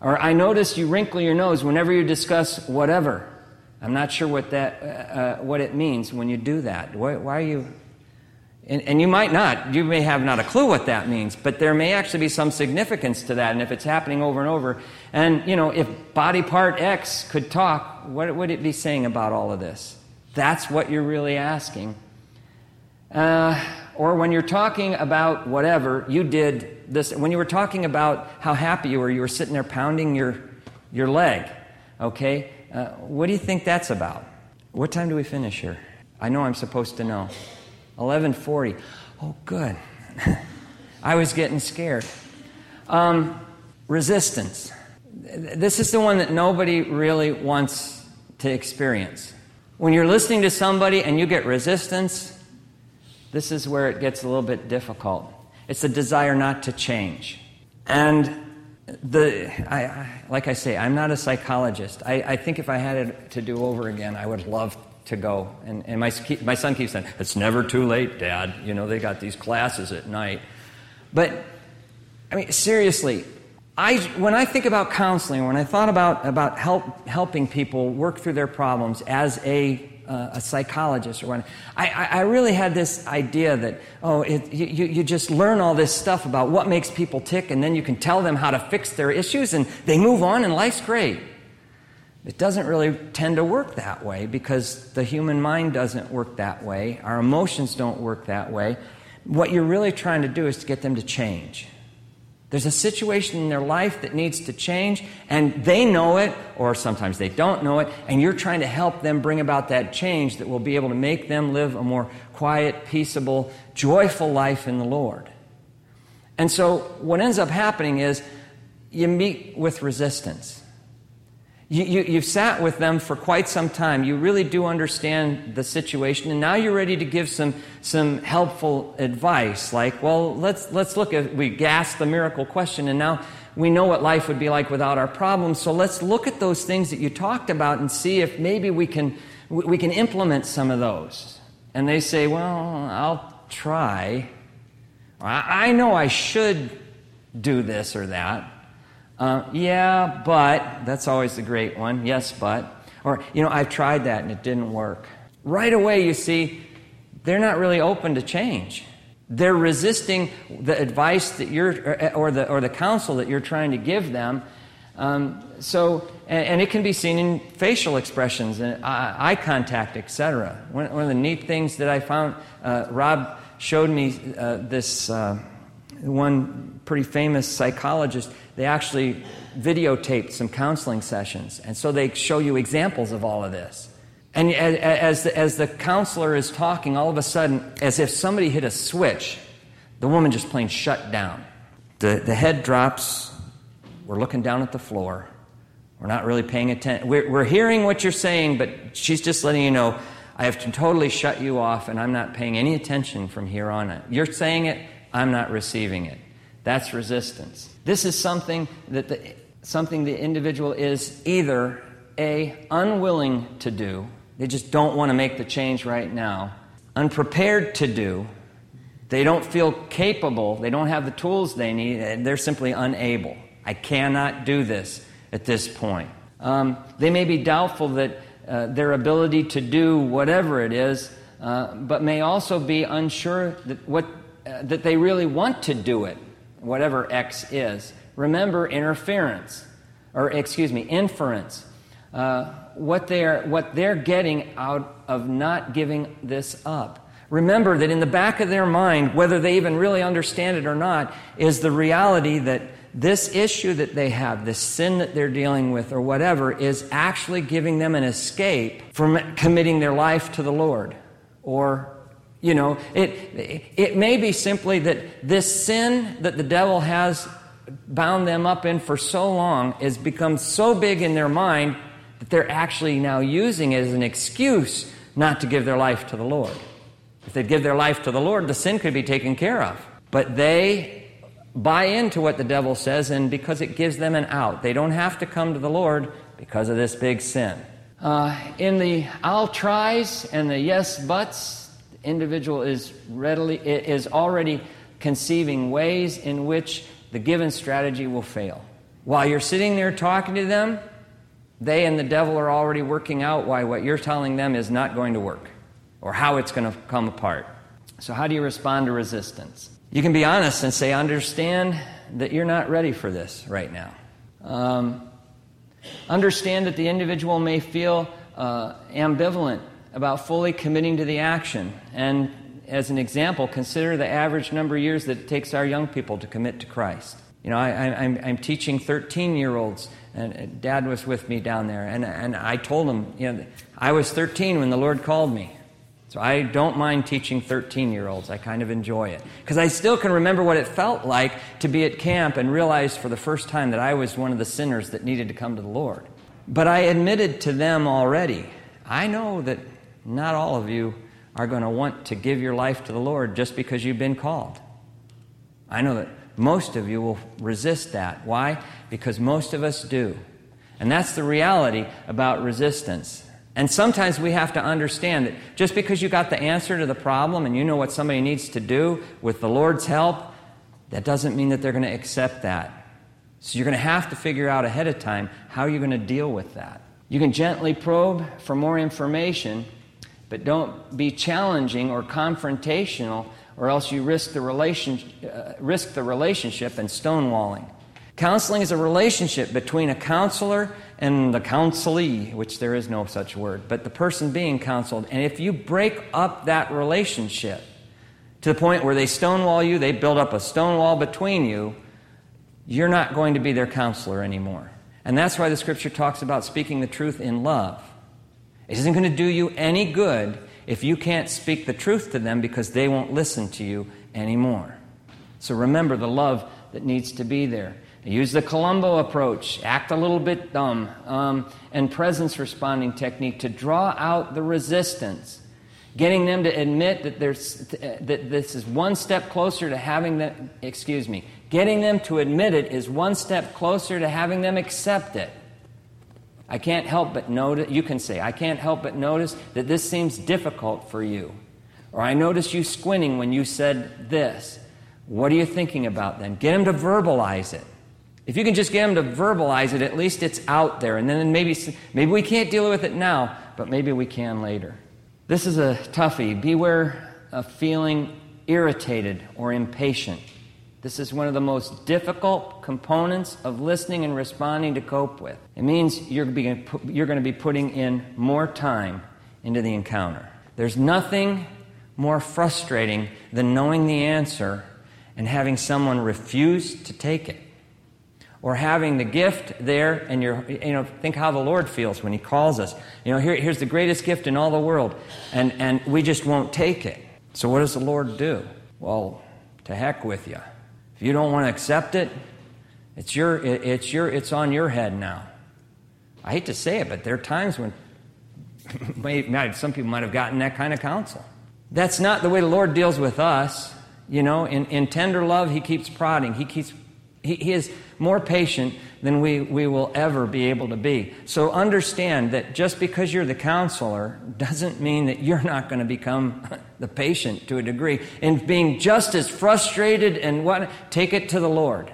Or, I notice you wrinkle your nose whenever you discuss whatever. I'm not sure what, that, uh, uh, what it means when you do that. Why, why are you. And, and, you might not, you may have not a clue what that means, but there may actually be some significance to that. And if it's happening over and over, and, you know, if body part X could talk, what would it be saying about all of this? That's what you're really asking. Uh, or when you're talking about whatever, you did this, when you were talking about how happy you were, you were sitting there pounding your, your leg, okay? Uh, what do you think that's about? What time do we finish here? I know I'm supposed to know. 11:40. Oh, good. I was getting scared. Um, resistance. This is the one that nobody really wants to experience. When you're listening to somebody and you get resistance, this is where it gets a little bit difficult. It's a desire not to change. And the, I, I, like I say, I'm not a psychologist. I, I, think if I had it to do over again, I would love to go. And, and my, my son keeps saying, It's never too late, Dad. You know, they got these classes at night. But, I mean, seriously, I, when I think about counseling, when I thought about, about help, helping people work through their problems as a, uh, a psychologist or when I, I, really had this idea that, oh, it, you, you just learn all this stuff about what makes people tick and then you can tell them how to fix their issues and they move on and life's great. It doesn't really tend to work that way because the human mind doesn't work that way. Our emotions don't work that way. What you're really trying to do is to get them to change. There's a situation in their life that needs to change, and they know it, or sometimes they don't know it, and you're trying to help them bring about that change that will be able to make them live a more quiet, peaceable, joyful life in the Lord. And so, what ends up happening is you meet with resistance. You, you, you've sat with them for quite some time. You really do understand the situation, and now you're ready to give some, some helpful advice. Like, well, let's, let's look at, we asked the miracle question, and now we know what life would be like without our problems. So let's look at those things that you talked about and see if maybe we can, we can implement some of those. And they say, well, I'll try. I, I know I should do this or that. Uh, yeah, but, that's always the great one. Yes, but. Or, you know, I've tried that and it didn't work. Right away, you see, they're not really open to change. They're resisting the advice that you're, or the, or the counsel that you're trying to give them. Um, so, and, and, it can be seen in facial expressions and eye, contact, etc. One, one, of the neat things that I found, uh, Rob showed me uh, this uh, one pretty famous psychologist they actually videotaped some counseling sessions. And so they show you examples of all of this. And as the, as the counselor is talking, all of a sudden, as if somebody hit a switch, the woman just plain shut down. The, the head drops. We're looking down at the floor. We're not really paying attention. We're, we're hearing what you're saying, but she's just letting you know, I have to totally shut you off, and I'm not paying any attention from here on out. You're saying it, I'm not receiving it. That's resistance. This is something that the, something the individual is either A, unwilling to do, they just don't want to make the change right now, unprepared to do, they don't feel capable, they don't have the tools they need, and they're simply unable. I cannot do this at this point. Um, they may be doubtful that uh, their ability to do whatever it is, uh, but may also be unsure that, what, uh, that they really want to do it whatever X is. Remember interference, or excuse me, inference. Uh, what, they're, what they're getting out of not giving this up. Remember that in the back of their mind, whether they even really understand it or not, is the reality that this issue that they have, this sin that they're dealing with, or whatever, is actually giving them an escape from committing their life to the Lord or you know, it, it may be simply that this sin that the devil has bound them up in for so long has become so big in their mind that they're actually now using it as an excuse not to give their life to the Lord. If they'd give their life to the Lord, the sin could be taken care of. But they buy into what the devil says, and because it gives them an out, they don't have to come to the Lord because of this big sin. Uh, in the I'll tries and the yes buts, individual is readily is already conceiving ways in which the given strategy will fail. While you're sitting there talking to them, they and the devil are already working out why what you're telling them is not going to work or how it's going to come apart. So, how do you respond to resistance? You can be honest and say, understand that you're not ready for this right now. Um, understand that the individual may feel uh, ambivalent about fully committing to the action. And as an example, consider the average number of years that it takes our young people to commit to Christ. You know, I, am teaching 13 year olds, and dad was with me down there, and, and I told him, you know, I was 13 when the Lord called me. So I don't mind teaching 13 year olds. I kind of enjoy it. Because I still can remember what it felt like to be at camp and realize for the first time that I was one of the sinners that needed to come to the Lord. But I admitted to them already, I know that not all of you are going to want to give your life to the Lord just because you've been called. I know that most of you will resist that. Why? Because most of us do. And that's the reality about resistance. And sometimes we have to understand that just because you got the answer to the problem and you know what somebody needs to do with the Lord's help, that doesn't mean that they're going to accept that. So you're going to have to figure out ahead of time how you're going to deal with that. You can gently probe for more information, but don't be challenging or confrontational, or else you risk the, relation, uh, risk the relationship and stonewalling. Counseling is a relationship between a counselor and the counselee, which there is no such word, but the person being counseled. And if you break up that relationship to the point where they stonewall you, they build up a stonewall between you, you're not going to be their counselor anymore. And that's why the scripture talks about speaking the truth in love. It isn't going to do you any good if you can't speak the truth to them because they won't listen to you anymore. So remember the love that needs to be there. Use the Columbo approach, act a little bit dumb, um, and presence responding technique to draw out the resistance, getting them to admit that, there's, that this is one step closer to having them, excuse me, getting them to admit it is one step closer to having them accept it. I can't help but notice, you can say, I can't help but notice that this seems difficult for you. Or I noticed you squinting when you said this. What are you thinking about then? Get them to verbalize it. If you can just get them to verbalize it, at least it's out there. And then maybe, maybe we can't deal with it now, but maybe we can later. This is a toughie. Beware of feeling irritated or impatient. This is one of the most difficult components of listening and responding to cope with. It means you're, you're going to be putting in more time into the encounter. There's nothing more frustrating than knowing the answer and having someone refuse to take it. Or having the gift there and you're you know think how the lord feels when he calls us. You know here, here's the greatest gift in all the world and and we just won't take it. So what does the lord do? Well to heck with you if you don't want to accept it it's your it's your it's on your head now. I hate to say it but there are times when some people might have gotten that kind of counsel. That's not the way the lord deals with us. You know in, in tender love he keeps prodding. He keeps he, he is more patient than we, we will ever be able to be. So understand that just because you're the counselor doesn't mean that you're not going to become the patient to a degree. And being just as frustrated and what, take it to the Lord.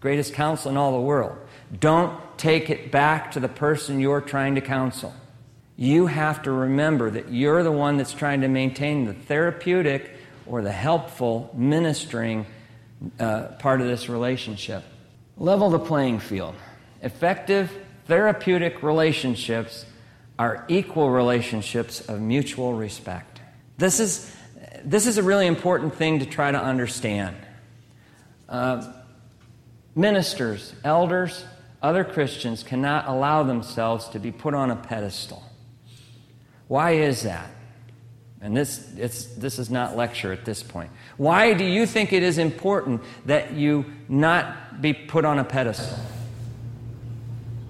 Greatest counsel in all the world. Don't take it back to the person you're trying to counsel. You have to remember that you're the one that's trying to maintain the therapeutic or the helpful ministering uh, part of this relationship. Level the playing field. Effective therapeutic relationships are equal relationships of mutual respect. This is, this is a really important thing to try to understand. Uh, ministers, elders, other Christians cannot allow themselves to be put on a pedestal. Why is that? And this, it's, this is not lecture at this point. Why do you think it is important that you not be put on a pedestal?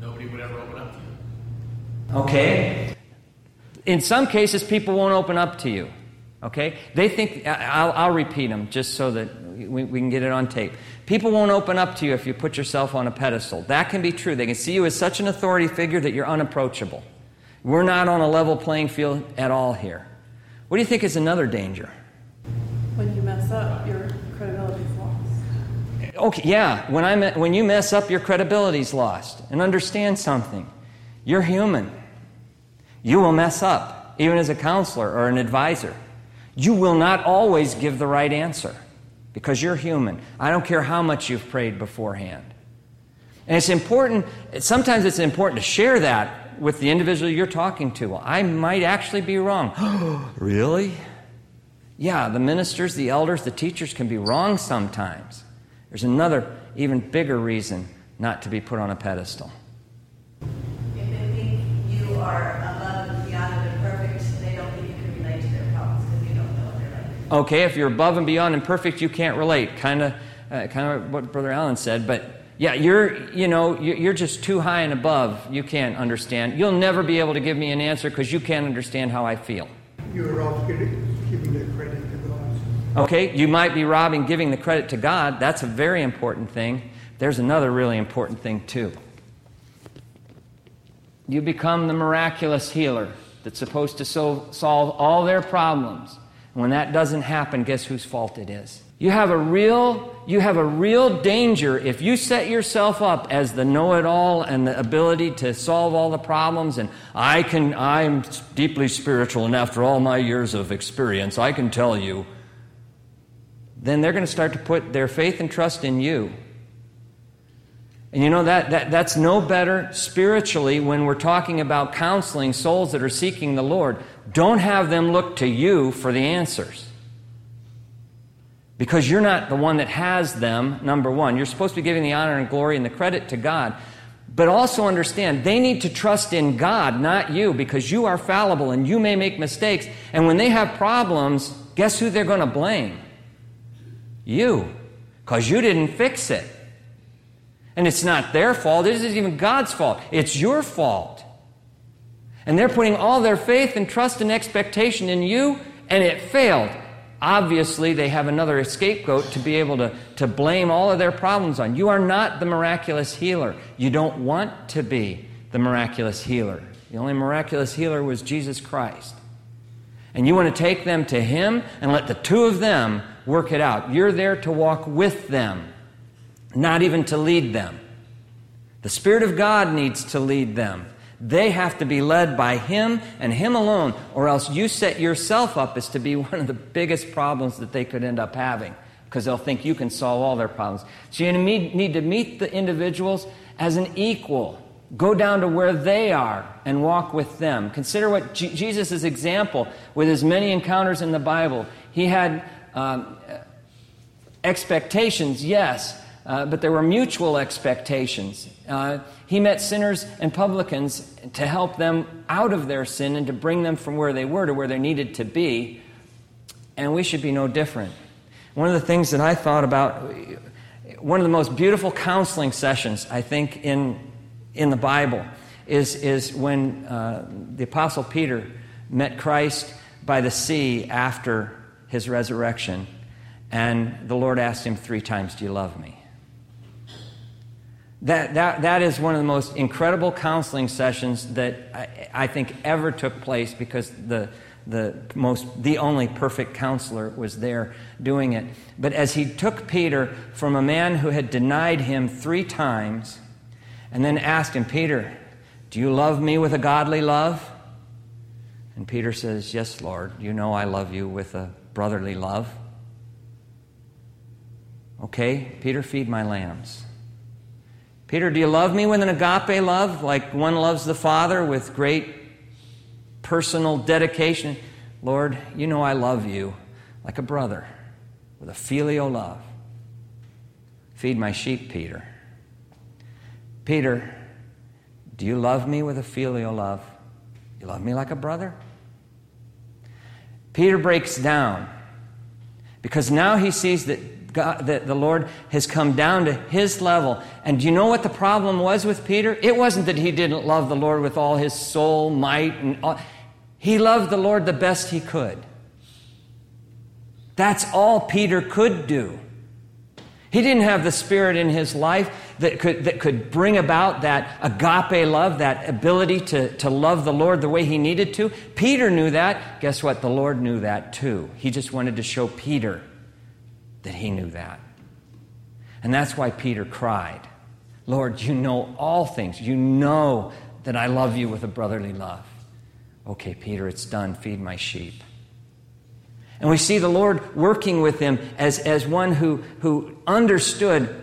Nobody would ever open up to you. Okay. In some cases, people won't open up to you. Okay? They think, I'll, I'll repeat them just so that we, we, can get it on tape. People won't open up to you if you put yourself on a pedestal. That can be true. They can see you as such an authority figure that you're unapproachable. We're not on a level playing field at all here. What do you think is another danger? When you mess up, your credibility is lost. Okay, yeah. When, I when you mess up, your credibility is lost. And understand something you're human. You will mess up, even as a counselor or an advisor. You will not always give the right answer because you're human. I don't care how much you've prayed beforehand. And it's important, sometimes it's important to share that with the individual you're talking to. Well, I might actually be wrong. really? Yeah, the ministers, the elders, the teachers can be wrong sometimes. There's another, even bigger reason not to be put on a pedestal. If they think you are above and beyond and perfect, they don't think you can relate to their problems because you don't know what they're like. Okay, if you're above and beyond and perfect, you can't relate. Kind of, uh, kind of what Brother Allen said, but Yeah, you're, you know, you- you're just too high and above. You can't understand. You'll never be able to give me an answer because you can't understand how I feel. You're off giving, giving the credit to God. Okay, you might be robbing giving the credit to God. That's a very important thing. There's another really important thing, too. You become the miraculous healer that's supposed to so- solve all their problems. And when that doesn't happen, guess whose fault it is? You have a real you have a real danger if you set yourself up as the know-it-all and the ability to solve all the problems and I can I'm deeply spiritual and after all my years of experience I can tell you then they're going to start to put their faith and trust in you. And you know that, that that's no better spiritually when we're talking about counseling souls that are seeking the Lord. Don't have them look to you for the answers. Because you're not the one that has them, number one. You're supposed to be giving the honor and glory and the credit to God. But also understand, they need to trust in God, not you, because you are fallible and you may make mistakes. And when they have problems, guess who they're going to blame? You. Because you didn't fix it. And it's not their fault, it isn't even God's fault. It's your fault. And they're putting all their faith and trust and expectation in you, and it failed. Obviously, they have another scapegoat to be able to, to blame all of their problems on. You are not the miraculous healer. You don't want to be the miraculous healer. The only miraculous healer was Jesus Christ. And you want to take them to Him and let the two of them work it out. You're there to walk with them, not even to lead them. The Spirit of God needs to lead them. They have to be led by Him and Him alone, or else you set yourself up as to be one of the biggest problems that they could end up having because they'll think you can solve all their problems. So you need to meet the individuals as an equal. Go down to where they are and walk with them. Consider what G- Jesus' example with his many encounters in the Bible. He had um, expectations, yes, uh, but there were mutual expectations. Uh, he met sinners and publicans to help them out of their sin and to bring them from where they were to where they needed to be. And we should be no different. One of the things that I thought about, one of the most beautiful counseling sessions, I think, in, in the Bible is, is when uh, the Apostle Peter met Christ by the sea after his resurrection. And the Lord asked him three times, Do you love me? That, that, that is one of the most incredible counseling sessions that I, I think ever took place because the, the, most, the only perfect counselor was there doing it. But as he took Peter from a man who had denied him three times and then asked him, Peter, do you love me with a godly love? And Peter says, Yes, Lord, you know I love you with a brotherly love. Okay, Peter, feed my lambs. Peter, do you love me with an agape love, like one loves the Father with great personal dedication? Lord, you know I love you like a brother with a filial love. Feed my sheep, Peter. Peter, do you love me with a filial love? You love me like a brother? Peter breaks down because now he sees that, God, that the Lord has come down to his level. And do you know what the problem was with Peter? It wasn't that he didn't love the Lord with all his soul, might, and all. He loved the Lord the best he could. That's all Peter could do. He didn't have the Spirit in his life that could, that could bring about that agape love, that ability to, to love the Lord the way he needed to. Peter knew that. Guess what? The Lord knew that too. He just wanted to show Peter that he knew that. And that's why Peter cried, Lord, you know all things. You know that I love you with a brotherly love. Okay, Peter, it's done. Feed my sheep. And we see the Lord working with him as, as one who, who understood,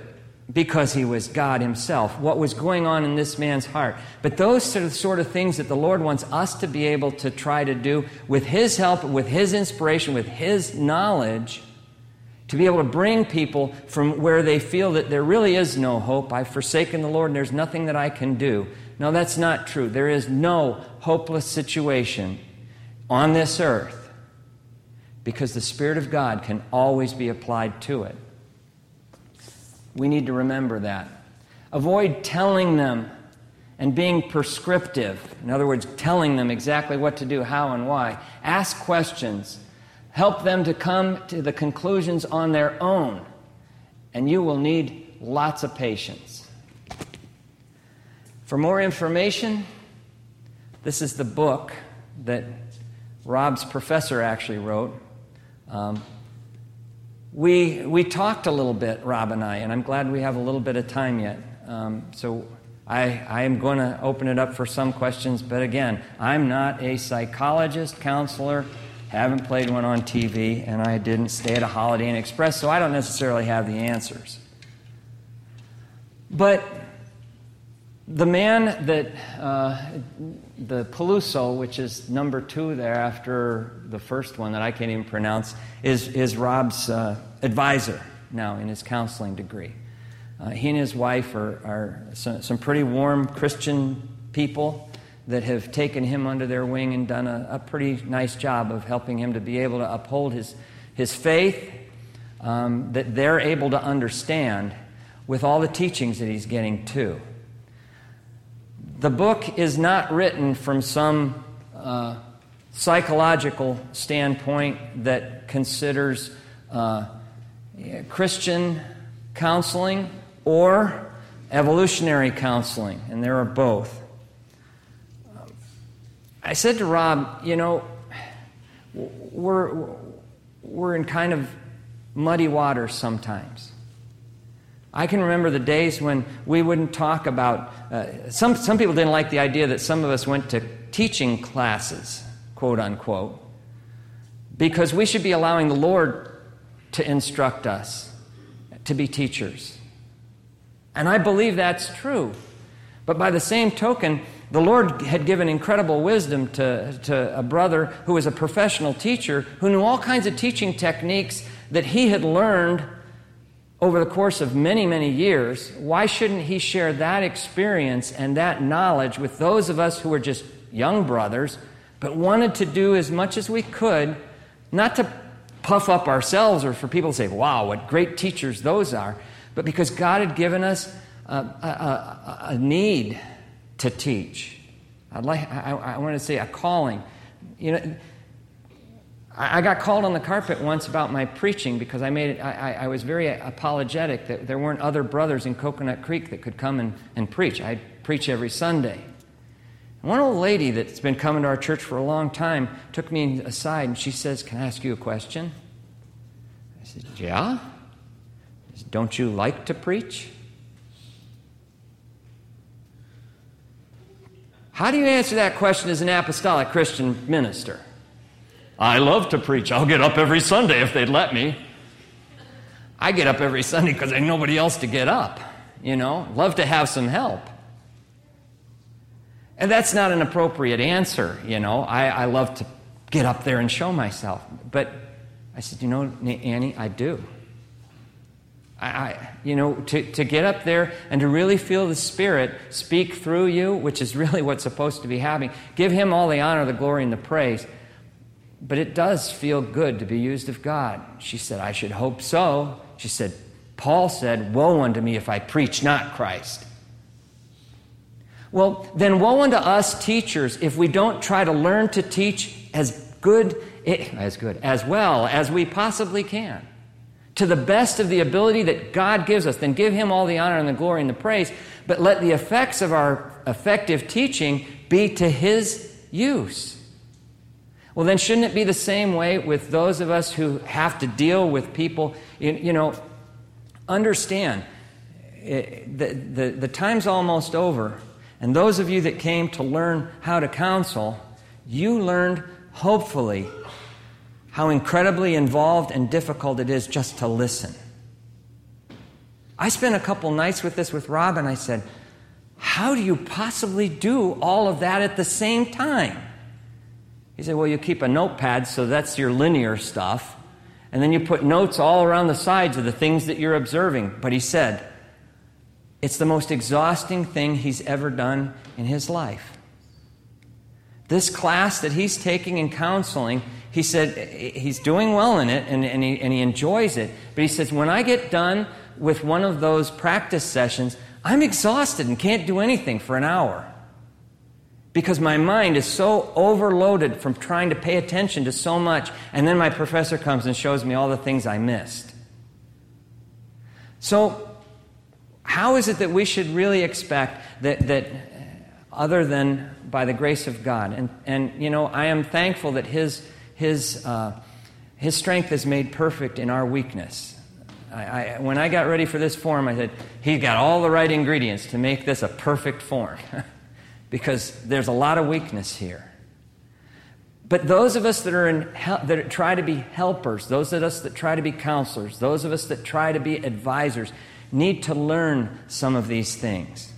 because he was God himself, what was going on in this man's heart. But those are the sort of things that the Lord wants us to be able to try to do with his help, with his inspiration, with his knowledge, to be able to bring people from where they feel that there really is no hope. I've forsaken the Lord and there's nothing that I can do. No, that's not true. There is no hopeless situation on this earth because the Spirit of God can always be applied to it. We need to remember that. Avoid telling them and being prescriptive. In other words, telling them exactly what to do, how, and why. Ask questions. Help them to come to the conclusions on their own. And you will need lots of patience. For more information, this is the book that Rob's professor actually wrote. Um, we, we talked a little bit, Rob and I, and I'm glad we have a little bit of time yet. Um, so I, I am going to open it up for some questions, but again, I'm not a psychologist, counselor, haven't played one on TV, and I didn't stay at a Holiday Inn Express, so I don't necessarily have the answers. But the man that, uh, the Peluso, which is number two there after the first one that I can't even pronounce, is, is Rob's uh, advisor now in his counseling degree. Uh, he and his wife are, are some, some, pretty warm Christian people that have taken him under their wing and done a, a pretty nice job of helping him to be able to uphold his, his faith um, that they're able to understand with all the teachings that he's getting too. The book is not written from some uh, psychological standpoint that considers uh, Christian counseling or evolutionary counseling, and there are both. I said to Rob, you know, we're, we're in kind of muddy waters sometimes. I can remember the days when we wouldn't talk about. Uh, some, some people didn't like the idea that some of us went to teaching classes, quote unquote, because we should be allowing the Lord to instruct us, to be teachers. And I believe that's true. But by the same token, the Lord had given incredible wisdom to, to a brother who was a professional teacher who knew all kinds of teaching techniques that he had learned over the course of many, many years. Why shouldn't he share that experience and that knowledge with those of us who were just young brothers, but wanted to do as much as we could, not to puff up ourselves or for people to say, wow, what great teachers those are, but because God had given us a, a, a need to teach. I'd like, I, I want to say a calling. You know, I, I got called on the carpet once about my preaching because I made it, I, I was very apologetic that there weren't other brothers in Coconut Creek that could come and, and preach. I preach every Sunday. One old lady that's been coming to our church for a long time took me aside and she says, Can I ask you a question? I said, Yeah. Don't you like to preach? How do you answer that question as an apostolic Christian minister? I love to preach. I'll get up every Sunday if they'd let me. I get up every Sunday because I nobody else to get up. You know, love to have some help. And that's not an appropriate answer, you know. I, I love to get up there and show myself. But I said, you know, Annie, I do. I, you know, to, to get up there and to really feel the Spirit speak through you, which is really what's supposed to be happening. Give Him all the honor, the glory, and the praise. But it does feel good to be used of God. She said, I should hope so. She said, Paul said, Woe unto me if I preach not Christ. Well, then woe unto us teachers if we don't try to learn to teach as good, eh, as good, as well as we possibly can to the best of the ability that God gives us, then give Him all the honor and the glory and the praise, but let the effects of our effective teaching be to His use. Well, then, shouldn't it be the same way with those of us who have to deal with people? You, know, understand, it, the, the, the time's almost over, and those of you that came to learn how to counsel, you learned, hopefully, how incredibly involved and difficult it is just to listen. I spent a couple nights with this with Rob, and I said, How do you possibly do all of that at the same time? He said, Well, you keep a notepad, so that's your linear stuff. And then you put notes all around the sides of the things that you're observing. But he said, It's the most exhausting thing he's ever done in his life. This class that he's taking in counseling he said he's doing well in it and, and, he, and he enjoys it. But he says, when I get done with one of those practice sessions, I'm exhausted and can't do anything for an hour because my mind is so overloaded from trying to pay attention to so much. And then my professor comes and shows me all the things I missed. So, how is it that we should really expect that, that other than by the grace of God? And, and you know, I am thankful that His, his, uh, his strength is made perfect in our weakness. I, I, when I got ready for this form, I said, He's got all the right ingredients to make this a perfect form. because there's a lot of weakness here. But those of us that are in that try to be helpers, those of us that try to be counselors, those of us that try to be advisors, need to learn some of these things.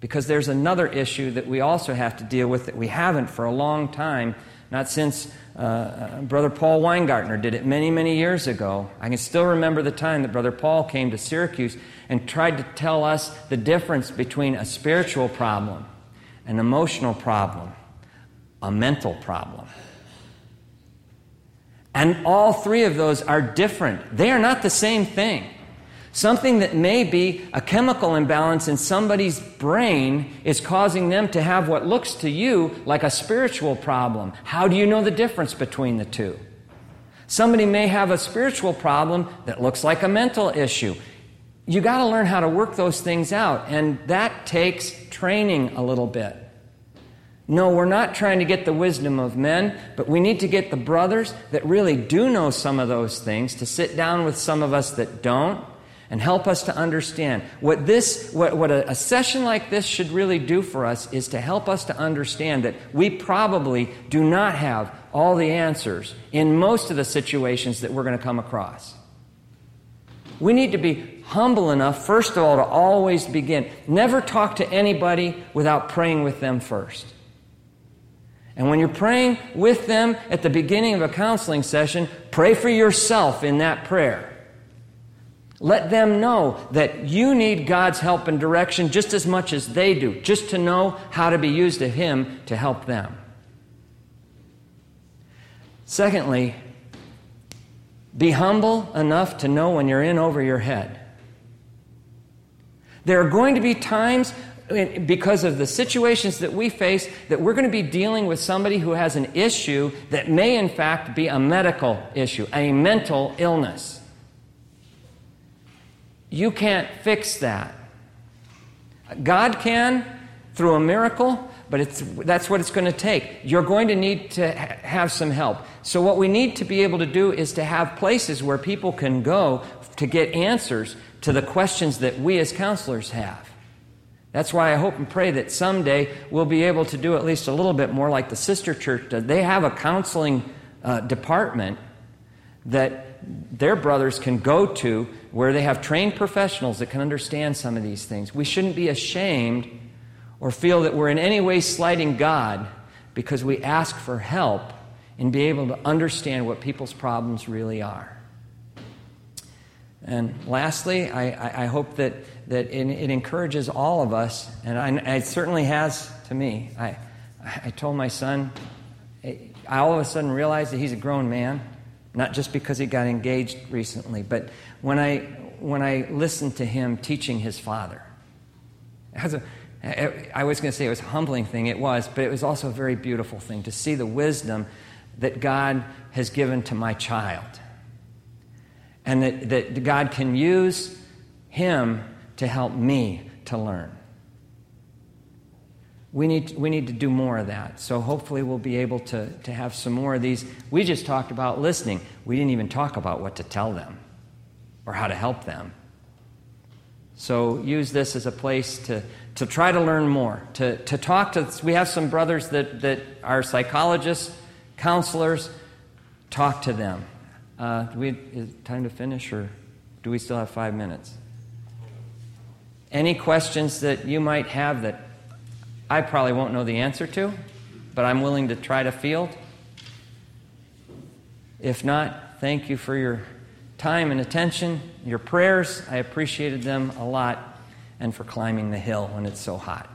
Because there's another issue that we also have to deal with that we haven't for a long time, not since uh, uh Brother Paul Weingartner did it many, many years ago. I can still remember the time that Brother Paul came to Syracuse and tried to tell us the difference between a spiritual problem an emotional problem, a mental problem. And all three of those are different. They are not the same thing. Something that may be a chemical imbalance in somebody's brain is causing them to have what looks to you like a spiritual problem. How do you know the difference between the two? Somebody may have a spiritual problem that looks like a mental issue. You got to learn how to work those things out, and that takes training a little bit. No, we're not trying to get the wisdom of men, but we need to get the brothers that really do know some of those things to sit down with some of us that don't and help us to understand. What this, what, what a, a session like this should really do for us is to help us to understand that we probably do not have all the answers in most of the situations that we're going to come across. We need to be humble enough, first of all, to always begin. Never talk to anybody without praying with them first. And when you're praying with them at the beginning of a counseling session, pray for yourself in that prayer. Let them know that you need God's help and direction just as much as they do, just to know how to be used of Him to help them. Secondly, be humble enough to know when you're in over your head. There are going to be times because of the situations that we face that we're going to be dealing with somebody who has an issue that may in fact be a medical issue, a mental illness. You can't fix that. God can through a miracle, but that's what it's going to take. You're going to need to ha- have some help. So, what we need to be able to do is to have places where people can go to get answers to the questions that we as counselors have. That's why I hope and pray that someday we'll be able to do at least a little bit more like the sister church does. They have a counseling uh, department that their brothers can go to where they have trained professionals that can understand some of these things. We shouldn't be ashamed or feel that we're in any way slighting God because we ask for help and be able to understand what people's problems really are. And lastly, I, I, hope that, that it, it, encourages all of us, and I, it certainly has to me. I, I told my son, I all of a sudden realized that he's a grown man, not just because he got engaged recently, but when I, when I listened to him teaching his father. A, I was going to say it was a humbling thing, it was, but it was also a very beautiful thing to see the wisdom that God has given to my child and that, that God can use him to help me to learn. We need, we need to do more of that. So hopefully we'll be able to, to have some more of these. We just talked about listening. We didn't even talk about what to tell them or how to help them. So use this as a place to, to try to learn more, to, to talk to. We have some brothers that, that are psychologists, counselors. Talk to them. Uh, do we, is it time to finish, or do we still have five minutes? Any questions that you might have that I probably won't know the answer to, but I'm willing to try to field? If not, thank you for your time and attention, your prayers. I appreciated them a lot, and for climbing the hill when it's so hot.